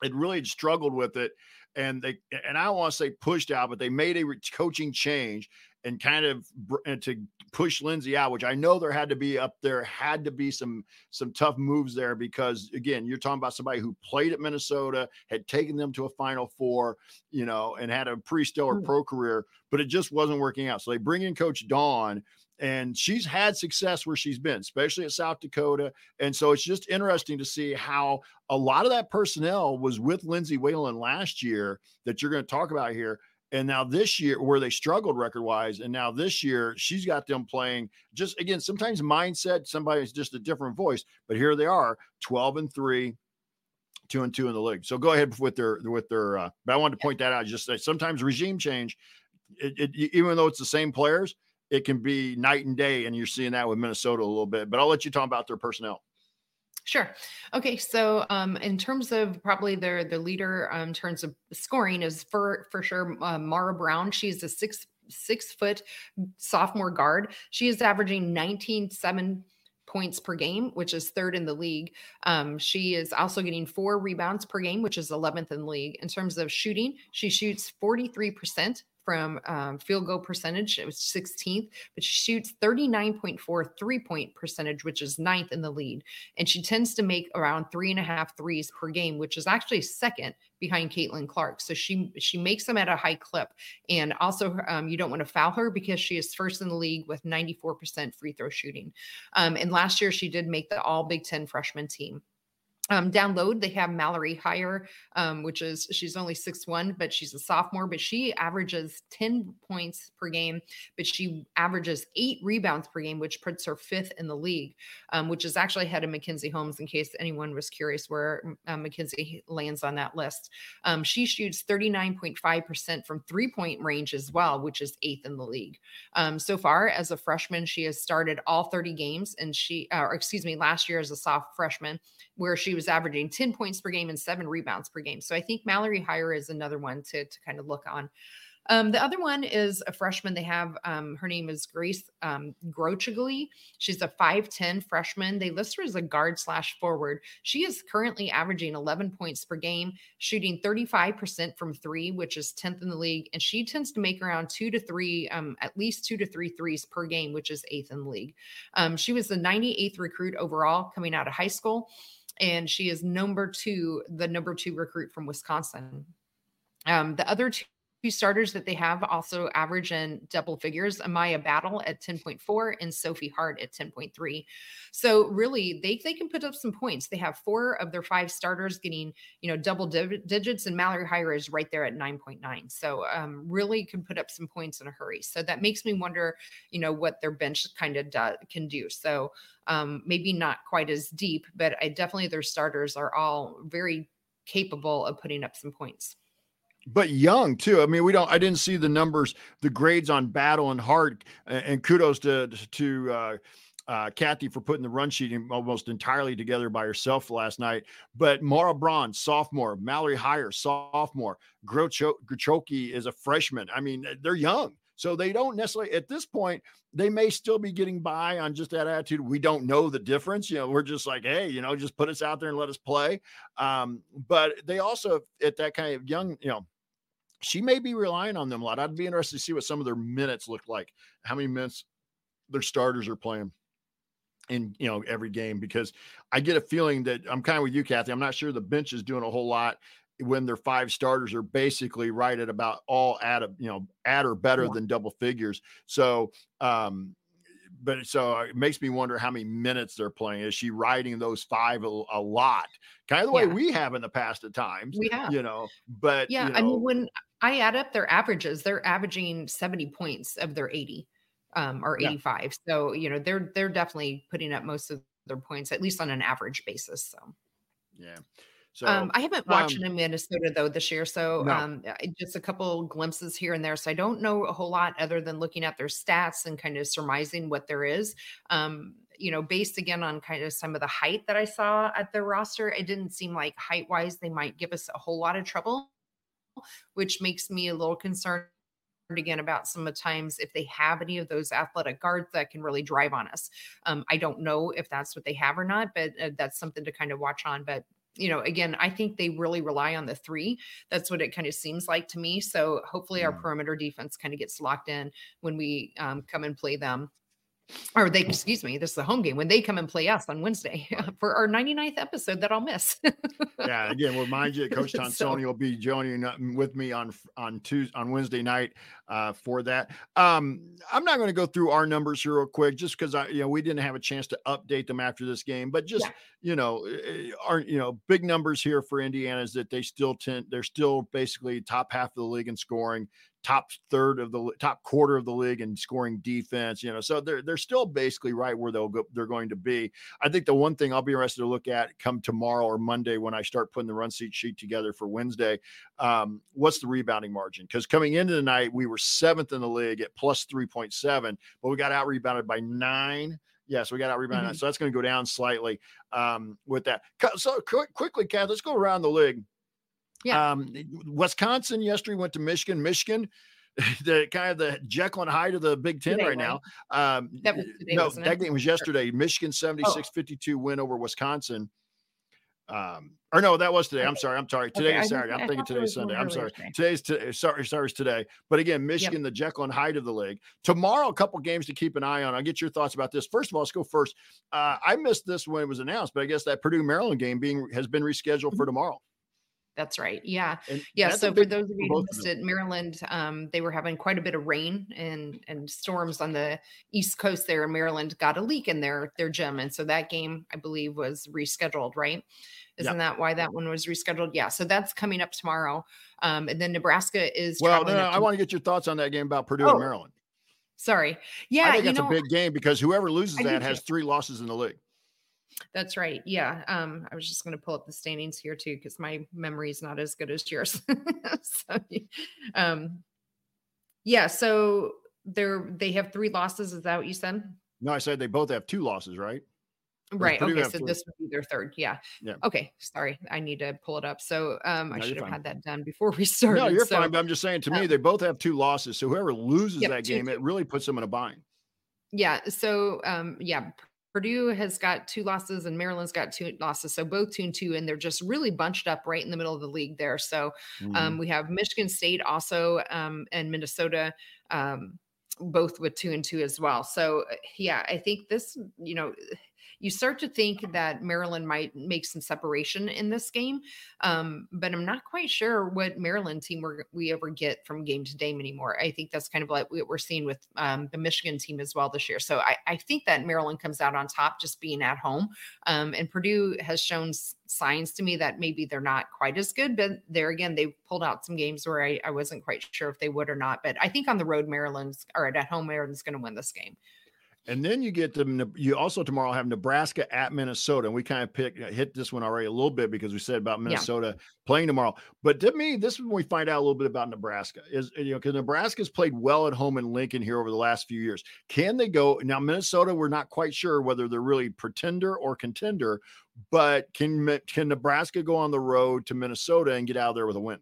It really had struggled with it, and they and I don't want to say pushed out, but they made a coaching change and kind of and to push Lindsay out, which I know there had to be up there had to be some some tough moves there because again, you're talking about somebody who played at Minnesota, had taken them to a Final Four, you know, and had a pretty stellar Mm. pro career, but it just wasn't working out. So they bring in Coach Dawn, and she's had success where she's been, especially at South Dakota. And so it's just interesting to see how a lot of that personnel was with Lindsay Whalen last year that you're going to talk about here. And now this year, where they struggled record wise, and now this year, she's got them playing just again, sometimes mindset, somebody's just a different voice, but here they are 12 and three, two and two in the league. So go ahead with their, with their, uh, but I wanted to point that out. Just that sometimes regime change, it, it, even though it's the same players, it can be night and day. And you're seeing that with Minnesota a little bit, but I'll let you talk about their personnel. Sure. Okay. So, um, in terms of probably their the leader um, in terms of scoring is for for sure uh, Mara Braun. She's a six six foot sophomore guard. She is averaging 19 seven points per game, which is third in the league. Um, she is also getting four rebounds per game, which is 11th in the league. In terms of shooting, she shoots 43% from um, field goal percentage. It was 16th, but she shoots 39.4 three point percentage, which is ninth in the lead. And she tends to make around three and a half threes per game, which is actually second behind Caitlin Clark. So she she makes them at a high clip. And also, um, you don't want to foul her because she is first in the league with 94% free throw shooting. Um, and last year, she did make the All Big Ten freshman team. Um, download, they have Mallory Heyer, um, which is she's only six one, but she's a sophomore, but she averages 10 points per game, but she averages eight rebounds per game, which puts her fifth in the league, um, which is actually ahead of Mackenzie Holmes, in case anyone was curious where uh, Mackenzie lands on that list. Um, she shoots 39.5% from three point range as well, which is eighth in the league. Um, so far, as a freshman, she has started all 30 games, and she, uh, or excuse me, last year as a soft freshman, where she was averaging 10 points per game and seven rebounds per game. So I think Mallory Heyer is another one to, to kind of look on. Um, the other one is a freshman. They have um, her name is Grace um, Grochigli. She's a 5'10 freshman. They list her as a guard slash forward. She is currently averaging 11 points per game, shooting 35% from three, which is 10th in the league. And she tends to make around two to three, um, at least two to three threes per game, which is eighth in the league. Um, she was the 98th recruit overall coming out of high school. And she is number two, the number two recruit from Wisconsin. Um, the other two two starters that they have also average in double figures amaya battle at 10.4 and sophie hart at 10.3 so really they they can put up some points. They have four of their five starters getting you know double div- digits and mallory Heyer is right there at 9.9 so um, really can put up some points in a hurry. So that makes me wonder you know what their bench kind of do, can do. So um, maybe not quite as deep but i definitely their starters are all very capable of putting up some points but young too. I mean, we don't. I didn't see the numbers, the grades on Battle and Hart, and kudos to to uh, uh, Kathy for putting the run sheet almost entirely together by herself last night. But Mara Braun, sophomore, Mallory Heyer, sophomore, Grochoki is a freshman. I mean, they're young. So they don't necessarily, at this point, they may still be getting by on just that attitude. We don't know the difference. You know, we're just like, hey, you know, just put us out there and let us play. Um, but they also, at that kind of young, you know, she may be relying on them a lot. I'd be interested to see what some of their minutes look like, how many minutes their starters are playing in you know every game because I get a feeling that I'm kind of with you, Kathy. I'm not sure the bench is doing a whole lot when their five starters are basically right at about all at a you know at or better yeah. than double figures. So um but so it makes me wonder how many minutes they're playing. Is she riding those five a, a lot? Kind of the way we have in the past at times. We have, you know. But yeah, you know, I mean, when I add up their averages, they're averaging 70 points of their 80 um, or 85. Yeah. So, you know, they're they're definitely putting up most of their points, at least on an average basis. So yeah. So um, I haven't watched um, in Minnesota though this year, so no. um, just a couple glimpses here and there. So I don't know a whole lot other than looking at their stats and kind of surmising what there is. Um, you know, based again on kind of some of the height that I saw at their roster, it didn't seem like height wise they might give us a whole lot of trouble, which makes me a little concerned again about some of the times if they have any of those athletic guards that can really drive on us. Um, I don't know if that's what they have or not, but uh, that's something to kind of watch on. But you know, again, I think they really rely on the three. That's what it kind of seems like to me. So hopefully, our perimeter defense kind of gets locked in when we um, come and play them or they excuse me this is a home game when they come and play us on wednesday for our 99th episode that i'll miss. Yeah again remind you coach tonsoni so, will be joining with me on on tuesday on wednesday night uh, for that. Um, i'm not going to go through our numbers here real quick just because i you know we didn't have a chance to update them after this game but just yeah. you know aren't you know big numbers here for indiana is that they still tend they're still basically top half of the league in scoring top third of the top quarter of the league in scoring defense. You know, so they're they're still basically right where they'll go. They're going to be. I think the one thing I'll be interested to look at come tomorrow or Monday when I start putting the run seat sheet together for Wednesday. Um, what's the rebounding margin? Because coming into the night, we were seventh in the league at plus three point seven, but we got out rebounded by nine. Yes, yeah, so we got out rebounded. Mm-hmm. So that's going to go down slightly um, with that. So quickly, Kath, let's go around the league. Yeah. Um, Wisconsin yesterday went to Michigan. Michigan, the kind of the Jekyll and Hyde of the Big Ten today, right, now. Um, that was today, no, that game was yesterday. Michigan 76 oh. 52 win over Wisconsin. Um, or no, that was today. I'm sorry. I'm sorry. Today okay. is Saturday. I'm I thinking today's Sunday. I'm sorry. Today. Today's t- sorry. Sorry, it's today. But again, Michigan, yep. the Jekyll and Hyde of the league. Tomorrow, a couple games to keep an eye on. I'll get your thoughts about this. First of all, let's go first. Uh, I missed this when it was announced, but I guess that Purdue Maryland game being has been rescheduled mm-hmm. for tomorrow. That's right. Yeah. And yeah. So for those of you who missed it, Maryland, um, they were having quite a bit of rain and and storms on the east coast there. in Maryland got a leak in their their gym. And so that game, I believe, was rescheduled, right? Isn't that why that one was rescheduled? Yeah. So that's coming up tomorrow. Um, and then Nebraska is well, no, no, I want to get your thoughts on that game about Purdue oh, and Maryland. Sorry. Yeah. I think that's know, a big game because whoever loses I that has three losses in the league. That's right. Yeah. Um, I was just going to pull up the standings here too, because my memory is not as good as yours. so, um, yeah. So they're they have three losses. Is that what you said? No, I said they both have two losses, right? Right. Okay. So three. this would be their third. Yeah. Yeah. Okay. Sorry. I need to pull it up. So um, no, I should have fine. had that done before we started. No, you're so, fine. But I'm just saying to me, they both have two losses. So whoever loses yep, that game, two. it really puts them in a bind. Yeah. So um, yeah, Purdue has got two losses and Maryland's got two losses. So both two and two, and they're just really bunched up right in the middle of the league there. So mm. um, we have Michigan State also um, and Minnesota um, both with two and two as well. So yeah, I think this, you know, you start to think that Maryland might make some separation in this game. Um, but I'm not quite sure what Maryland team we ever get from game to game anymore. I think that's kind of like what we're seeing with um, the Michigan team as well this year. So I, I, think that Maryland comes out on top just being at home. Um, and Purdue has shown signs to me that maybe they're not quite as good, but there again, they pulled out some games where I, I wasn't quite sure if they would or not. But I think on the road, Maryland's or at home, Maryland's going to win this game. And then you get them. You also tomorrow have Nebraska at Minnesota, and we kind of pick uh, hit this one already a little bit because we said about Minnesota yeah. playing tomorrow. But to me, this is when we find out a little bit about Nebraska. Is you know because Nebraska's played well at home in Lincoln here over the last few years. Can they go now? Minnesota, we're not quite sure whether they're really pretender or contender, but can can Nebraska go on the road to Minnesota and get out of there with a win?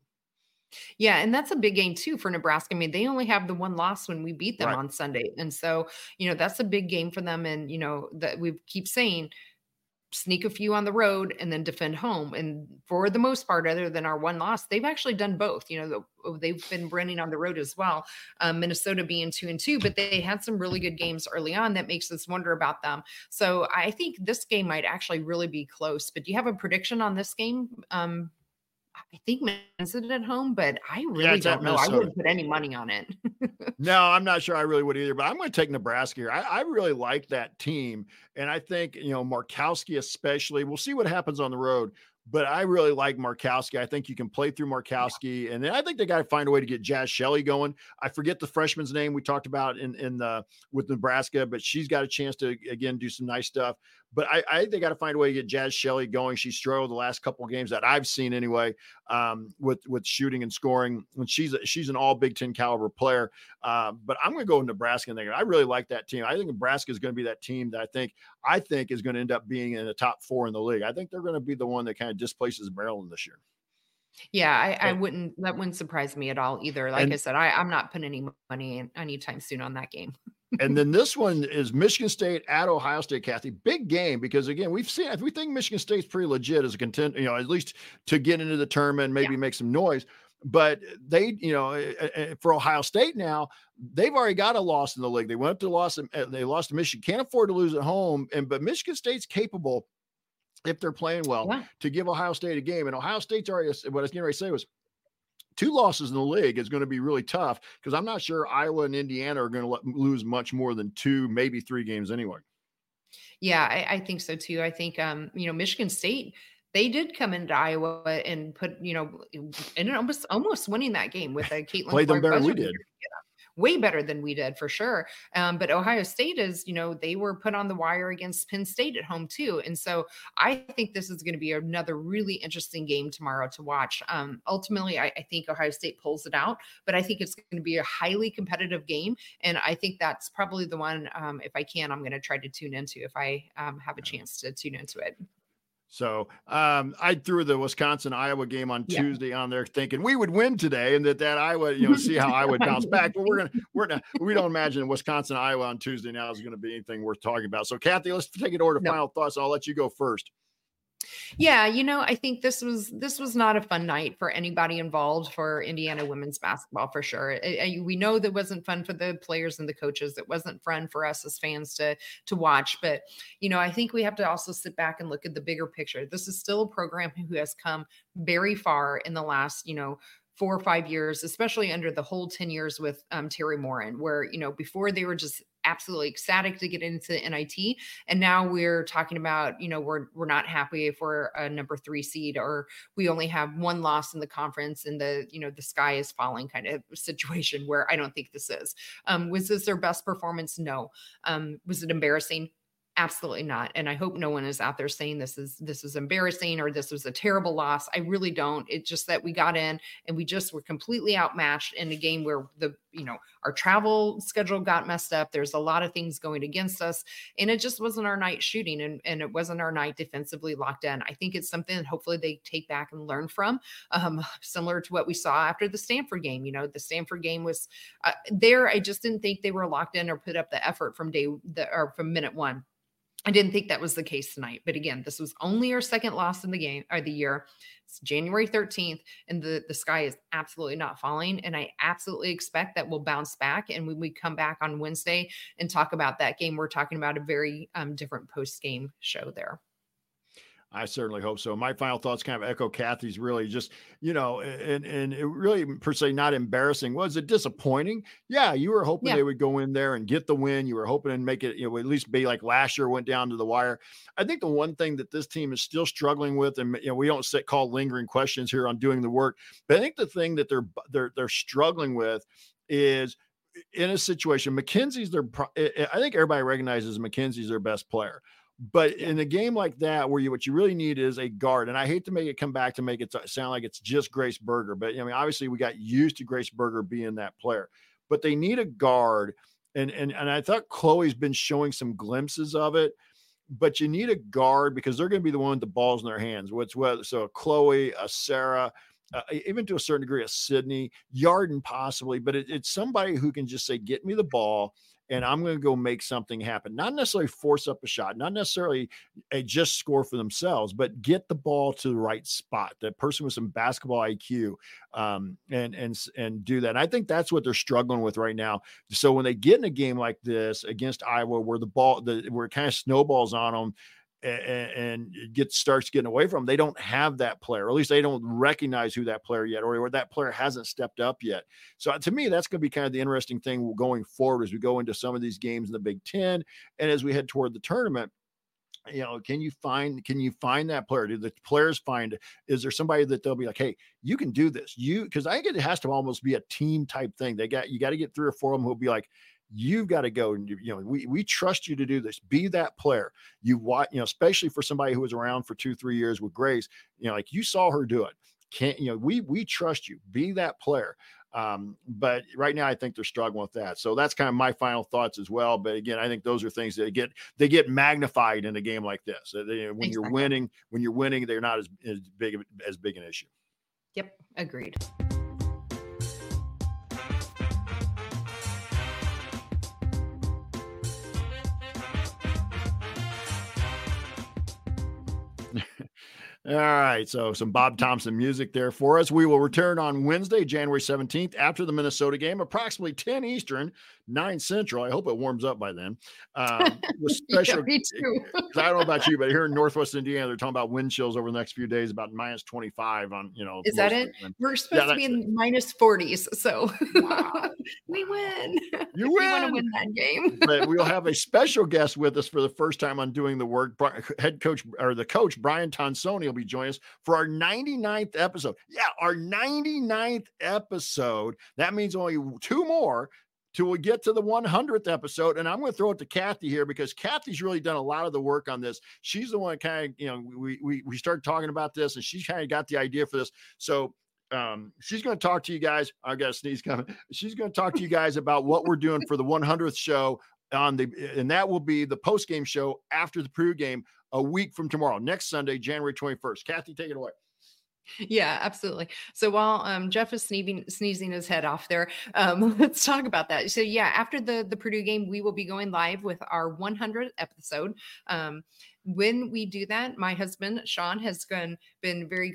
Yeah, and that's a big game too for Nebraska. I mean, they only have the one loss when we beat them right. on Sunday. And so, you know, that's a big game for them. And, you know, that we keep saying sneak a few on the road and then defend home. And for the most part, other than our one loss, they've actually done both. You know, oh, they've been running on the road as well. Um, Minnesota being two and two, but they had some really good games early on that makes us wonder about them. So I think this game might actually really be close. But do you have a prediction on this game? Um, I think Minnesota at home, but I really yeah, don't know. I wouldn't put any money on it. no, I'm not sure I really would either, but I'm going to take Nebraska here. I, I, really like that team. And I think, you know, Markowski, especially, we'll see what happens on the road, but I really like Markowski. I think you can play through Markowski, yeah. and then I think they got to find a way to get Jaz Shelley going. I forget the freshman's name we talked about in in the with Nebraska, but she's got a chance to again do some nice stuff. But I, I think they got to find a way to get Jaz Shelley going. She struggled the last couple of games that I've seen anyway, um, with with shooting and scoring. And she's a, she's an all Big Ten caliber player. Uh, but I'm going to go with Nebraska. And I really like that team. I think Nebraska is going to be that team that I think I think is going to end up being in the top four in the league. I think they're going to be the one that kind of displaces Maryland this year. Yeah, I, I, wouldn't. That wouldn't surprise me at all either. Like and, I said, I, I'm not putting any money in anytime soon on that game and then this one is Michigan State at Ohio State, Kathy. Big game because again, we've seen if we think Michigan State's pretty legit as a content, you know, at least to get into the tournament, maybe yeah. make some noise. But they, you know, eh, eh, eh, for Ohio State now, they've already got a loss in the league. They went up to loss, and they lost to Michigan. Can't afford to lose at home, and but Michigan State's capable if they're playing well yeah. to give Ohio State a game. And Ohio State's already what I was getting ready to say was two losses in the league is going to be really tough because I'm not sure Iowa and Indiana are going to let, lose much more than two, maybe three games anyway. Yeah, I, I think so too. I think um, you know Michigan State they did come into Iowa and put, you know, and almost almost winning that game with a Caitlin. Played them better than we did way better than we did for sure. Um, but Ohio State is, you know, they were put on the wire against Penn State at home too. And so I think this is going to be another really interesting game tomorrow to watch. Um, ultimately, I, I think Ohio State pulls it out, but I think it's going to be a highly competitive game. And I think that's probably the one, um, if I can, I'm going to try to tune into if I um, have a chance to tune into it. So um, I threw the Wisconsin Iowa game on yeah. Tuesday on there, thinking we would win today, and that that Iowa, you know, see how I would bounce back. But we're gonna we're we don't imagine Wisconsin Iowa on Tuesday now is going to be anything worth talking about. So Kathy, let's take it over to no. final thoughts. I'll let you go first. Yeah, you know, I think this was this was not a fun night for anybody involved for Indiana women's basketball for sure. We know that wasn't fun for the players and the coaches. It wasn't fun for us as fans to to watch. But you know, I think we have to also sit back and look at the bigger picture. This is still a program who has come very far in the last you know four or five years, especially under the whole 10 years with um, Teri Moren, where, you know, before they were just absolutely ecstatic to get into NIT. And now we're talking about, you know, we're we're not happy if we're a number three seed or we only have one loss in the conference and the, you know, the sky is falling kind of situation where I don't think this is. Um, was this their best performance? No. Um, was it embarrassing? absolutely not and i hope no one is out there saying this is this is embarrassing or this was a terrible loss i really don't it's just that we got in and we just were completely outmatched in a game where the you know our travel schedule got messed up there's a lot of things going against us and it just wasn't our night shooting and, and it wasn't our night defensively locked in. I think it's something that hopefully they take back and learn from um, similar to what we saw after the stanford game you know the stanford game was uh, there i just didn't think they were locked in or put up the effort from day the, or from minute one I didn't think that was the case tonight. But again, this was only our second loss in the game or the year. It's January 13th, and the, the sky is absolutely not falling. And I absolutely expect that we'll bounce back. And when we come back on Wednesday and talk about that game, we're talking about a very um, different post game show there. I certainly hope so. My final thoughts kind of echo Kathy's really just, you know, and and it really mm, per se not embarrassing. Was it disappointing? Yeah, you were hoping yeah. they would go in there and get the win. You were hoping and make it, you know, at least be like last year went down to the wire. I think the one thing that this team is still struggling with, and you know, we don't sit call lingering questions here on doing the work, but I think the thing that they're they're they're struggling with is in a situation, Mackenzie's their. I think everybody recognizes Mackenzie's their best player. But in a game like that, where you what you really need is a guard, and I hate to make it come back to make it sound like it's just Grace Berger, but I mean obviously we got used to Grace Berger being that player, but they need a guard, and and and I thought Chloe's been showing some glimpses of it, but you need a guard because they're going to be the one with the balls in their hands. What's what? So Chloe, a Sara, uh, even to a certain degree, a Sydney, Yarden possibly, but it, it's somebody who can just say, "Get me the ball." And I'm going to go make something happen. Not necessarily force up a shot, not necessarily a just score for themselves, but get the ball to the right spot. That person with some basketball IQ, um, and and and do that. And I think that's what they're struggling with right now. So when they get in a game like this against Iowa, where the ball, the where it kind of snowballs on them, and, and get starts getting away from them. They don't have that player, or at least they don't recognize who that player yet, or, or that player hasn't stepped up yet. So uh, to me, that's going to be kind of the interesting thing going forward as we go into some of these games in the Big Ten, and as we head toward the tournament you know can you find can you find that player do the players find is there somebody that they'll be like hey you can do this you because i think it has to almost be a team type thing they got you got to get three or four of them who'll be like you've got to go and you know we we trust you to do this. Be that player. You watch you know especially for somebody who was around for two three years with grace you know like you saw her do it. Can't you know we we trust you. Be that player. Um, but right now i think they're struggling with that. So that's kind of my final thoughts as well. But again i think those are things that get they get magnified in a game like this. When exactly. you're winning when you're winning they're not as, as big as big an issue. Yep. Agreed All right. So some Bob Thompson music there for us. We will return on Wednesday, January 17th, after the Minnesota game, approximately 10 Eastern, 9 Central. I hope it warms up by then. Um, with special, yeah, I don't know about you, but here in Northwest Indiana, they're talking about wind chills over the next few days, about minus 25 on, you know. Is that it? We're supposed yeah, to be in minus 40s. So wow. we win. You win. We want to win that game. but we'll have a special guest with us for the first time on doing the work. Head coach or the coach, Brian Tonsoni, will be joining us for our 99th episode. Yeah, our 99th episode. That means only two more till we get to the 100th episode. And I'm going to throw it to Kathy here because Kathy's really done a lot of the work on this. She's the one kind of, you know, we, we, we started talking about this and she kind of got the idea for this. So um, she's going to talk to you guys. I got a sneeze coming. She's going to talk to you guys about what we're doing for the 100th show on the, and that will be the post game show after the Purdue game a week from tomorrow, next Sunday, January 21st. Kathy, take it away. Yeah, absolutely. So while um, Jeff is sneezing, sneezing his head off there, um, let's talk about that. So yeah, after the the Purdue game, we will be going live with our 100th episode. Um, when we do that, my husband Sean has been been very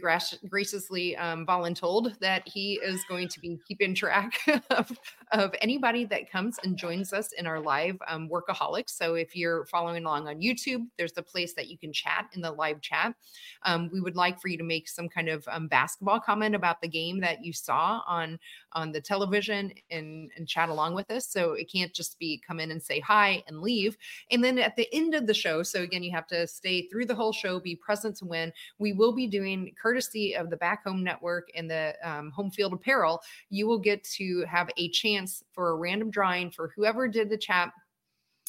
graciously um, voluntold that he is going to be keeping track of, of anybody that comes and joins us in our live um, workaholics. So if you're following along on YouTube, there's the place that you can chat in the live chat. Um, we would like for you to make some kind of um, basketball comment about the game that you saw on on the television and, and chat along with us. So it can't just be come in and say hi and leave. And then at the end of the show, so again, you have to stay through the whole show, be present to win. We will be doing courtesy of the Back Home Network and the um, Home Field Apparel. You will get to have a chance for a random drawing for whoever did the chat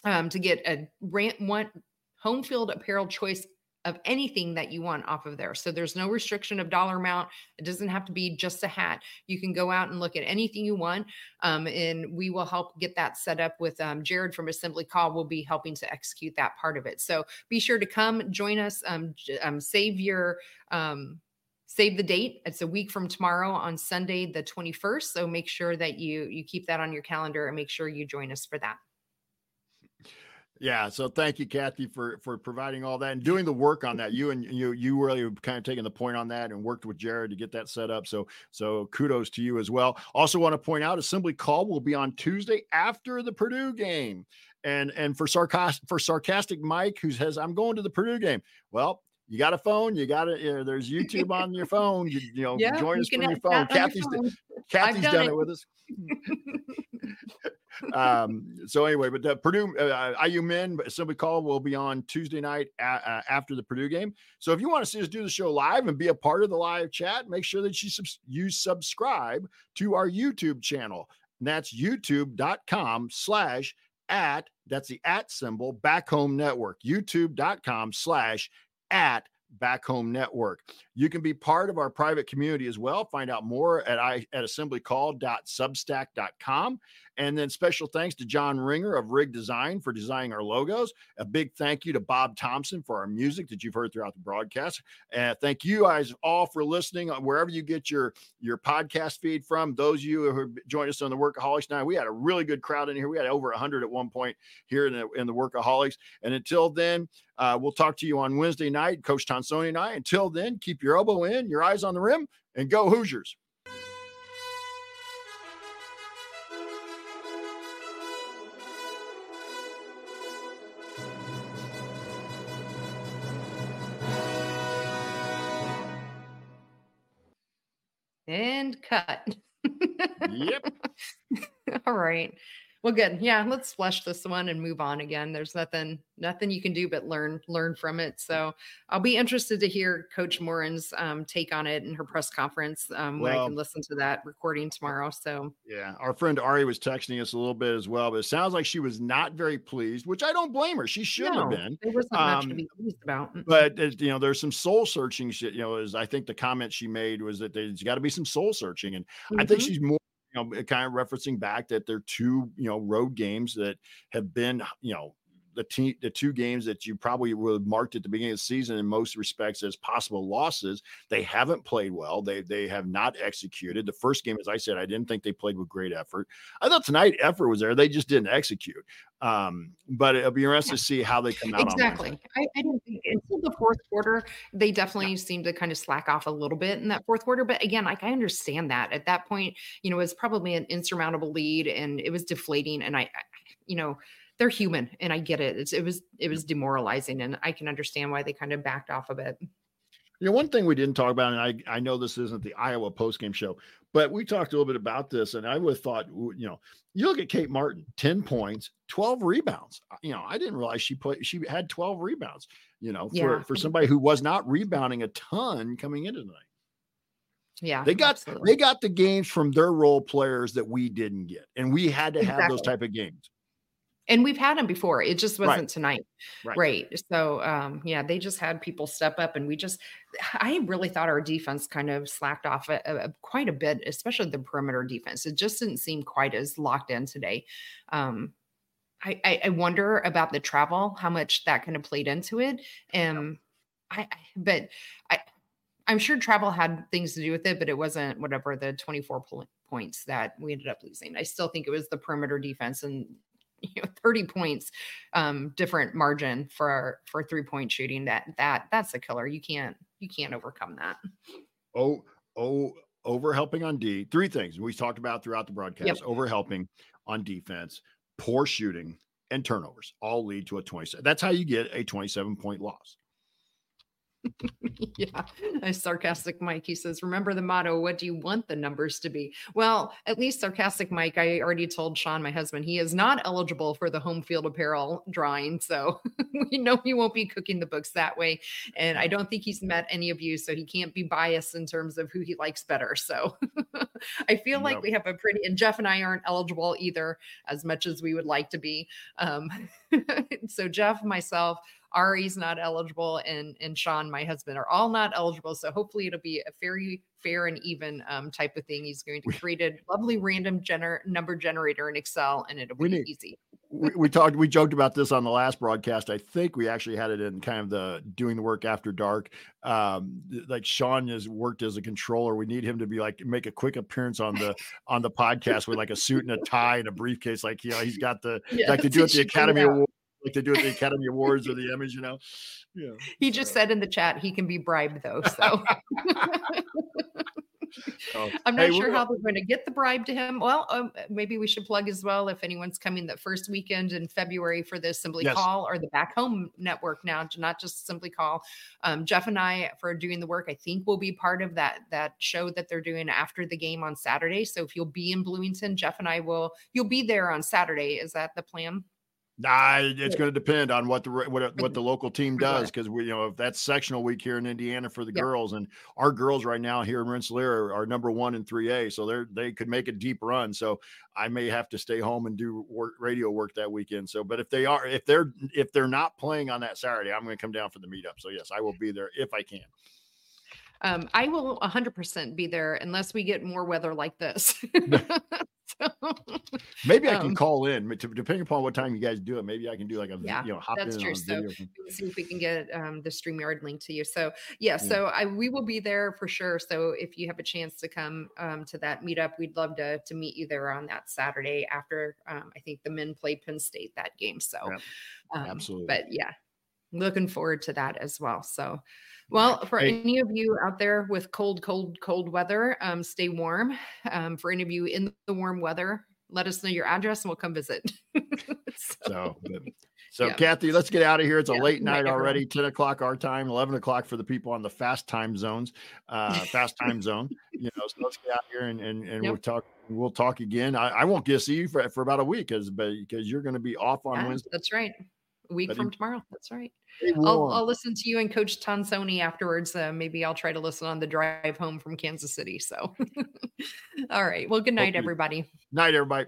um, to get a rant one home field apparel choice of anything that you want off of there. So there's no restriction of dollar amount. It doesn't have to be just a hat. You can go out and look at anything you want. Um, and we will help get that set up with um, Jared from Assembly Call will be helping to execute that part of it. So be sure to come join us. Um, um save your um, save the date it's a week from tomorrow on sunday the 21st so make sure that you you keep that on your calendar and make sure you join us for that yeah. So thank you, Kathy, for for providing all that and doing the work on that. You and you you really kind of taking the point on that and worked with Jared to get that set up. So so kudos to you as well. Also want to point out Assembly Call will be on Tuesday after the Purdue game. And and for sarcastic for sarcastic Mike who says I'm going to the Purdue game. Well, you got a phone, you got it. You know, there's YouTube on your phone. You, you know, yeah, join us from your phone. Kathy's, your phone. Kathy's done, done it. it with us. um, so anyway, but the Purdue uh, IU men assembly call will be on Tuesday night uh, after the Purdue game. So if you want to see us do the show live and be a part of the live chat, make sure that you sub- you subscribe to our YouTube channel. And that's youtube.com slash at, that's the at symbol, back home network, youtube.com slash at back home network. You can be part of our private community as well. Find out more at I at assemblycall.substack.com. And then special thanks to John Ringer of Rig Design for designing our logos. A big thank you to Bob Thompson for our music that you've heard throughout the broadcast. And thank you guys all for listening uh, wherever you get your your podcast feed from. Those of you who joined us on the Workaholics Night, we had a really good crowd in here. We had over 100 at one point here in the, in the Workaholics. And until then, uh, we'll talk to you on Wednesday night, Coach Tonsoni and I. Until then, keep your elbow in, your eyes on the rim, and go Hoosiers. And cut. Yep. All right. Well, good. Yeah, let's flush this one and move on again. There's nothing, nothing you can do but learn, learn from it. So I'll be interested to hear Coach Moren's um, take on it in her press conference um, when I can listen to that recording tomorrow. So Yeah, our friend Ari was texting us a little bit as well, but it sounds like she was not very pleased, which I don't blame her. She should have been. There wasn't much to Um, be pleased about. But uh, you know, there's some soul searching shit. You know, as I think the comment she made was that there's got to be some soul searching, and I think Mhm. she's more, you know, eh, kind of referencing back that they're two, you know, road games that have been, you know, the team, the two games that you probably would have marked at the beginning of the season in most respects as possible losses. They haven't played well. They they have not executed. The first game, as I said, I didn't think they played with great effort. I thought tonight effort was there. They just didn't execute. Um, but it'll be interesting to see how they come out. on Exactly. I, I didn't think until the fourth quarter, they definitely seemed to kind of slack off a little bit in that fourth quarter. But again, like I understand that at that point, you know, it was probably an insurmountable lead and it was deflating. And I, I you know, they're human and I get it. It's, it was, it was demoralizing and I can understand why they kind of backed off a bit. You know, one thing we didn't talk about, and I, I know this isn't the Iowa postgame show, but we talked a little bit about this, and I would have thought, you know, you look at Kate Martin, 10 points, 12 rebounds. You know, I didn't realize she put she had 12 rebounds, you know, for, Yeah. for somebody who was not rebounding a ton coming into tonight. Yeah. They got absolutely. they got the games from their role players that we didn't get, and we had to have those type of games. And we've had them before. It just wasn't tonight. Right. Right. So um yeah, they just had people step up and we just I really thought our defense kind of slacked off a, a- quite a bit, especially the perimeter defense. It just didn't seem quite as locked in today. Um I, I, I wonder about the travel, how much that kind of played into it. Um I, I but I I'm sure travel had things to do with it, but it wasn't whatever the 24 po- points that we ended up losing. I still think it was the perimeter defense and you know 30 points um different margin for for three point shooting that that that's a killer you can't you can't overcome that Oh, oh, over helping on D. Three things we talked about throughout the broadcast: over helping on defense, poor shooting, and turnovers all lead to a 27. That's how you get a 27 point loss. yeah a sarcastic mike he says remember the motto what do you want the numbers to be? Well at least sarcastic mike i already told sean my husband he is not eligible for the home field apparel drawing so we know he won't be cooking the books that way and i don't think he's met any of you so he can't be biased in terms of who he likes better so i feel like we have a pretty and jeff and i aren't eligible either as much as we would like to be um so jeff myself Ari's not eligible, and and Sean, my husband, are all not eligible. So hopefully it'll be a very fair and even um, type of thing. He's going to create a lovely random gener- number generator in Excel, and it'll be need- easy. we, we talked, we joked about this on the last broadcast. I think we actually had it in kind of the doing the work after dark. Um, like Sean has worked as a controller. We need him to be like make a quick appearance on the on the podcast with like a suit and a tie and a briefcase. Like you know, he's got the like they Yes, do at the Academy. Awards, like they do at the Academy Awards or the Emmys. You know, yeah. He just said in the chat he can be bribed though. So So, I'm not hey, sure we're- how they're going to get the bribe to him. Well, um, maybe we should plug as well if anyone's coming the first weekend in February for the Assembly Yes. Call or the Back Home Network now, not just Assembly Call. Um, Jeff and I, for doing the work, I think will be part of that that show that they're doing after the game on Saturday. So if you'll be in Bloomington, Jeff and I will. You'll be there on Saturday. Is that the plan? Nah, it's going to depend on what the what what the local team does because we you know if that's sectional week here in Indiana for the Yep. girls and our girls right now here in Rensselaer are, are number one in three A, so they're they could make a deep run. So I may have to stay home and do work, radio work that weekend. So, but if they are if they're if they're not playing on that Saturday, I'm going to come down for the meetup. So yes, I will be there if I can. Um, I will 100% be there unless we get more weather like this. So, Maybe I can Um, call in, to, depending upon what time you guys do it. Maybe I can do like a Yeah, you know hop that's in true. So video. see if we can get um, the StreamYard link to you. So yeah, so I we will be there for sure. So if you have a chance to come um, to that meetup, we'd love to to meet you there on that Saturday after um, I think the men play Penn State that game. So um, absolutely. But yeah, looking forward to that as well. So. Well, for Hey- any of you out there with cold, cold, cold weather, um, stay warm. Um, for any of you in the warm weather, let us know your address and we'll come visit. So, but, so Yeah. Kathy, let's get out of here. It's a Yeah, late night, already. Ten o'clock our time, eleven o'clock for the people on the fast time zones, uh, fast time zone. You know, so let's get out here and and, and we'll talk. We'll talk again. I, I won't get to see you for, for about a week, because because you're going to be off on Yeah, Wednesday. That's right. A week But from tomorrow. That's right. I'll. I'll listen to you and Coach Tonsoni afterwards. Uh, maybe I'll try to listen on the drive home from Kansas City. So, all right. Well, good night, everybody. Night, everybody.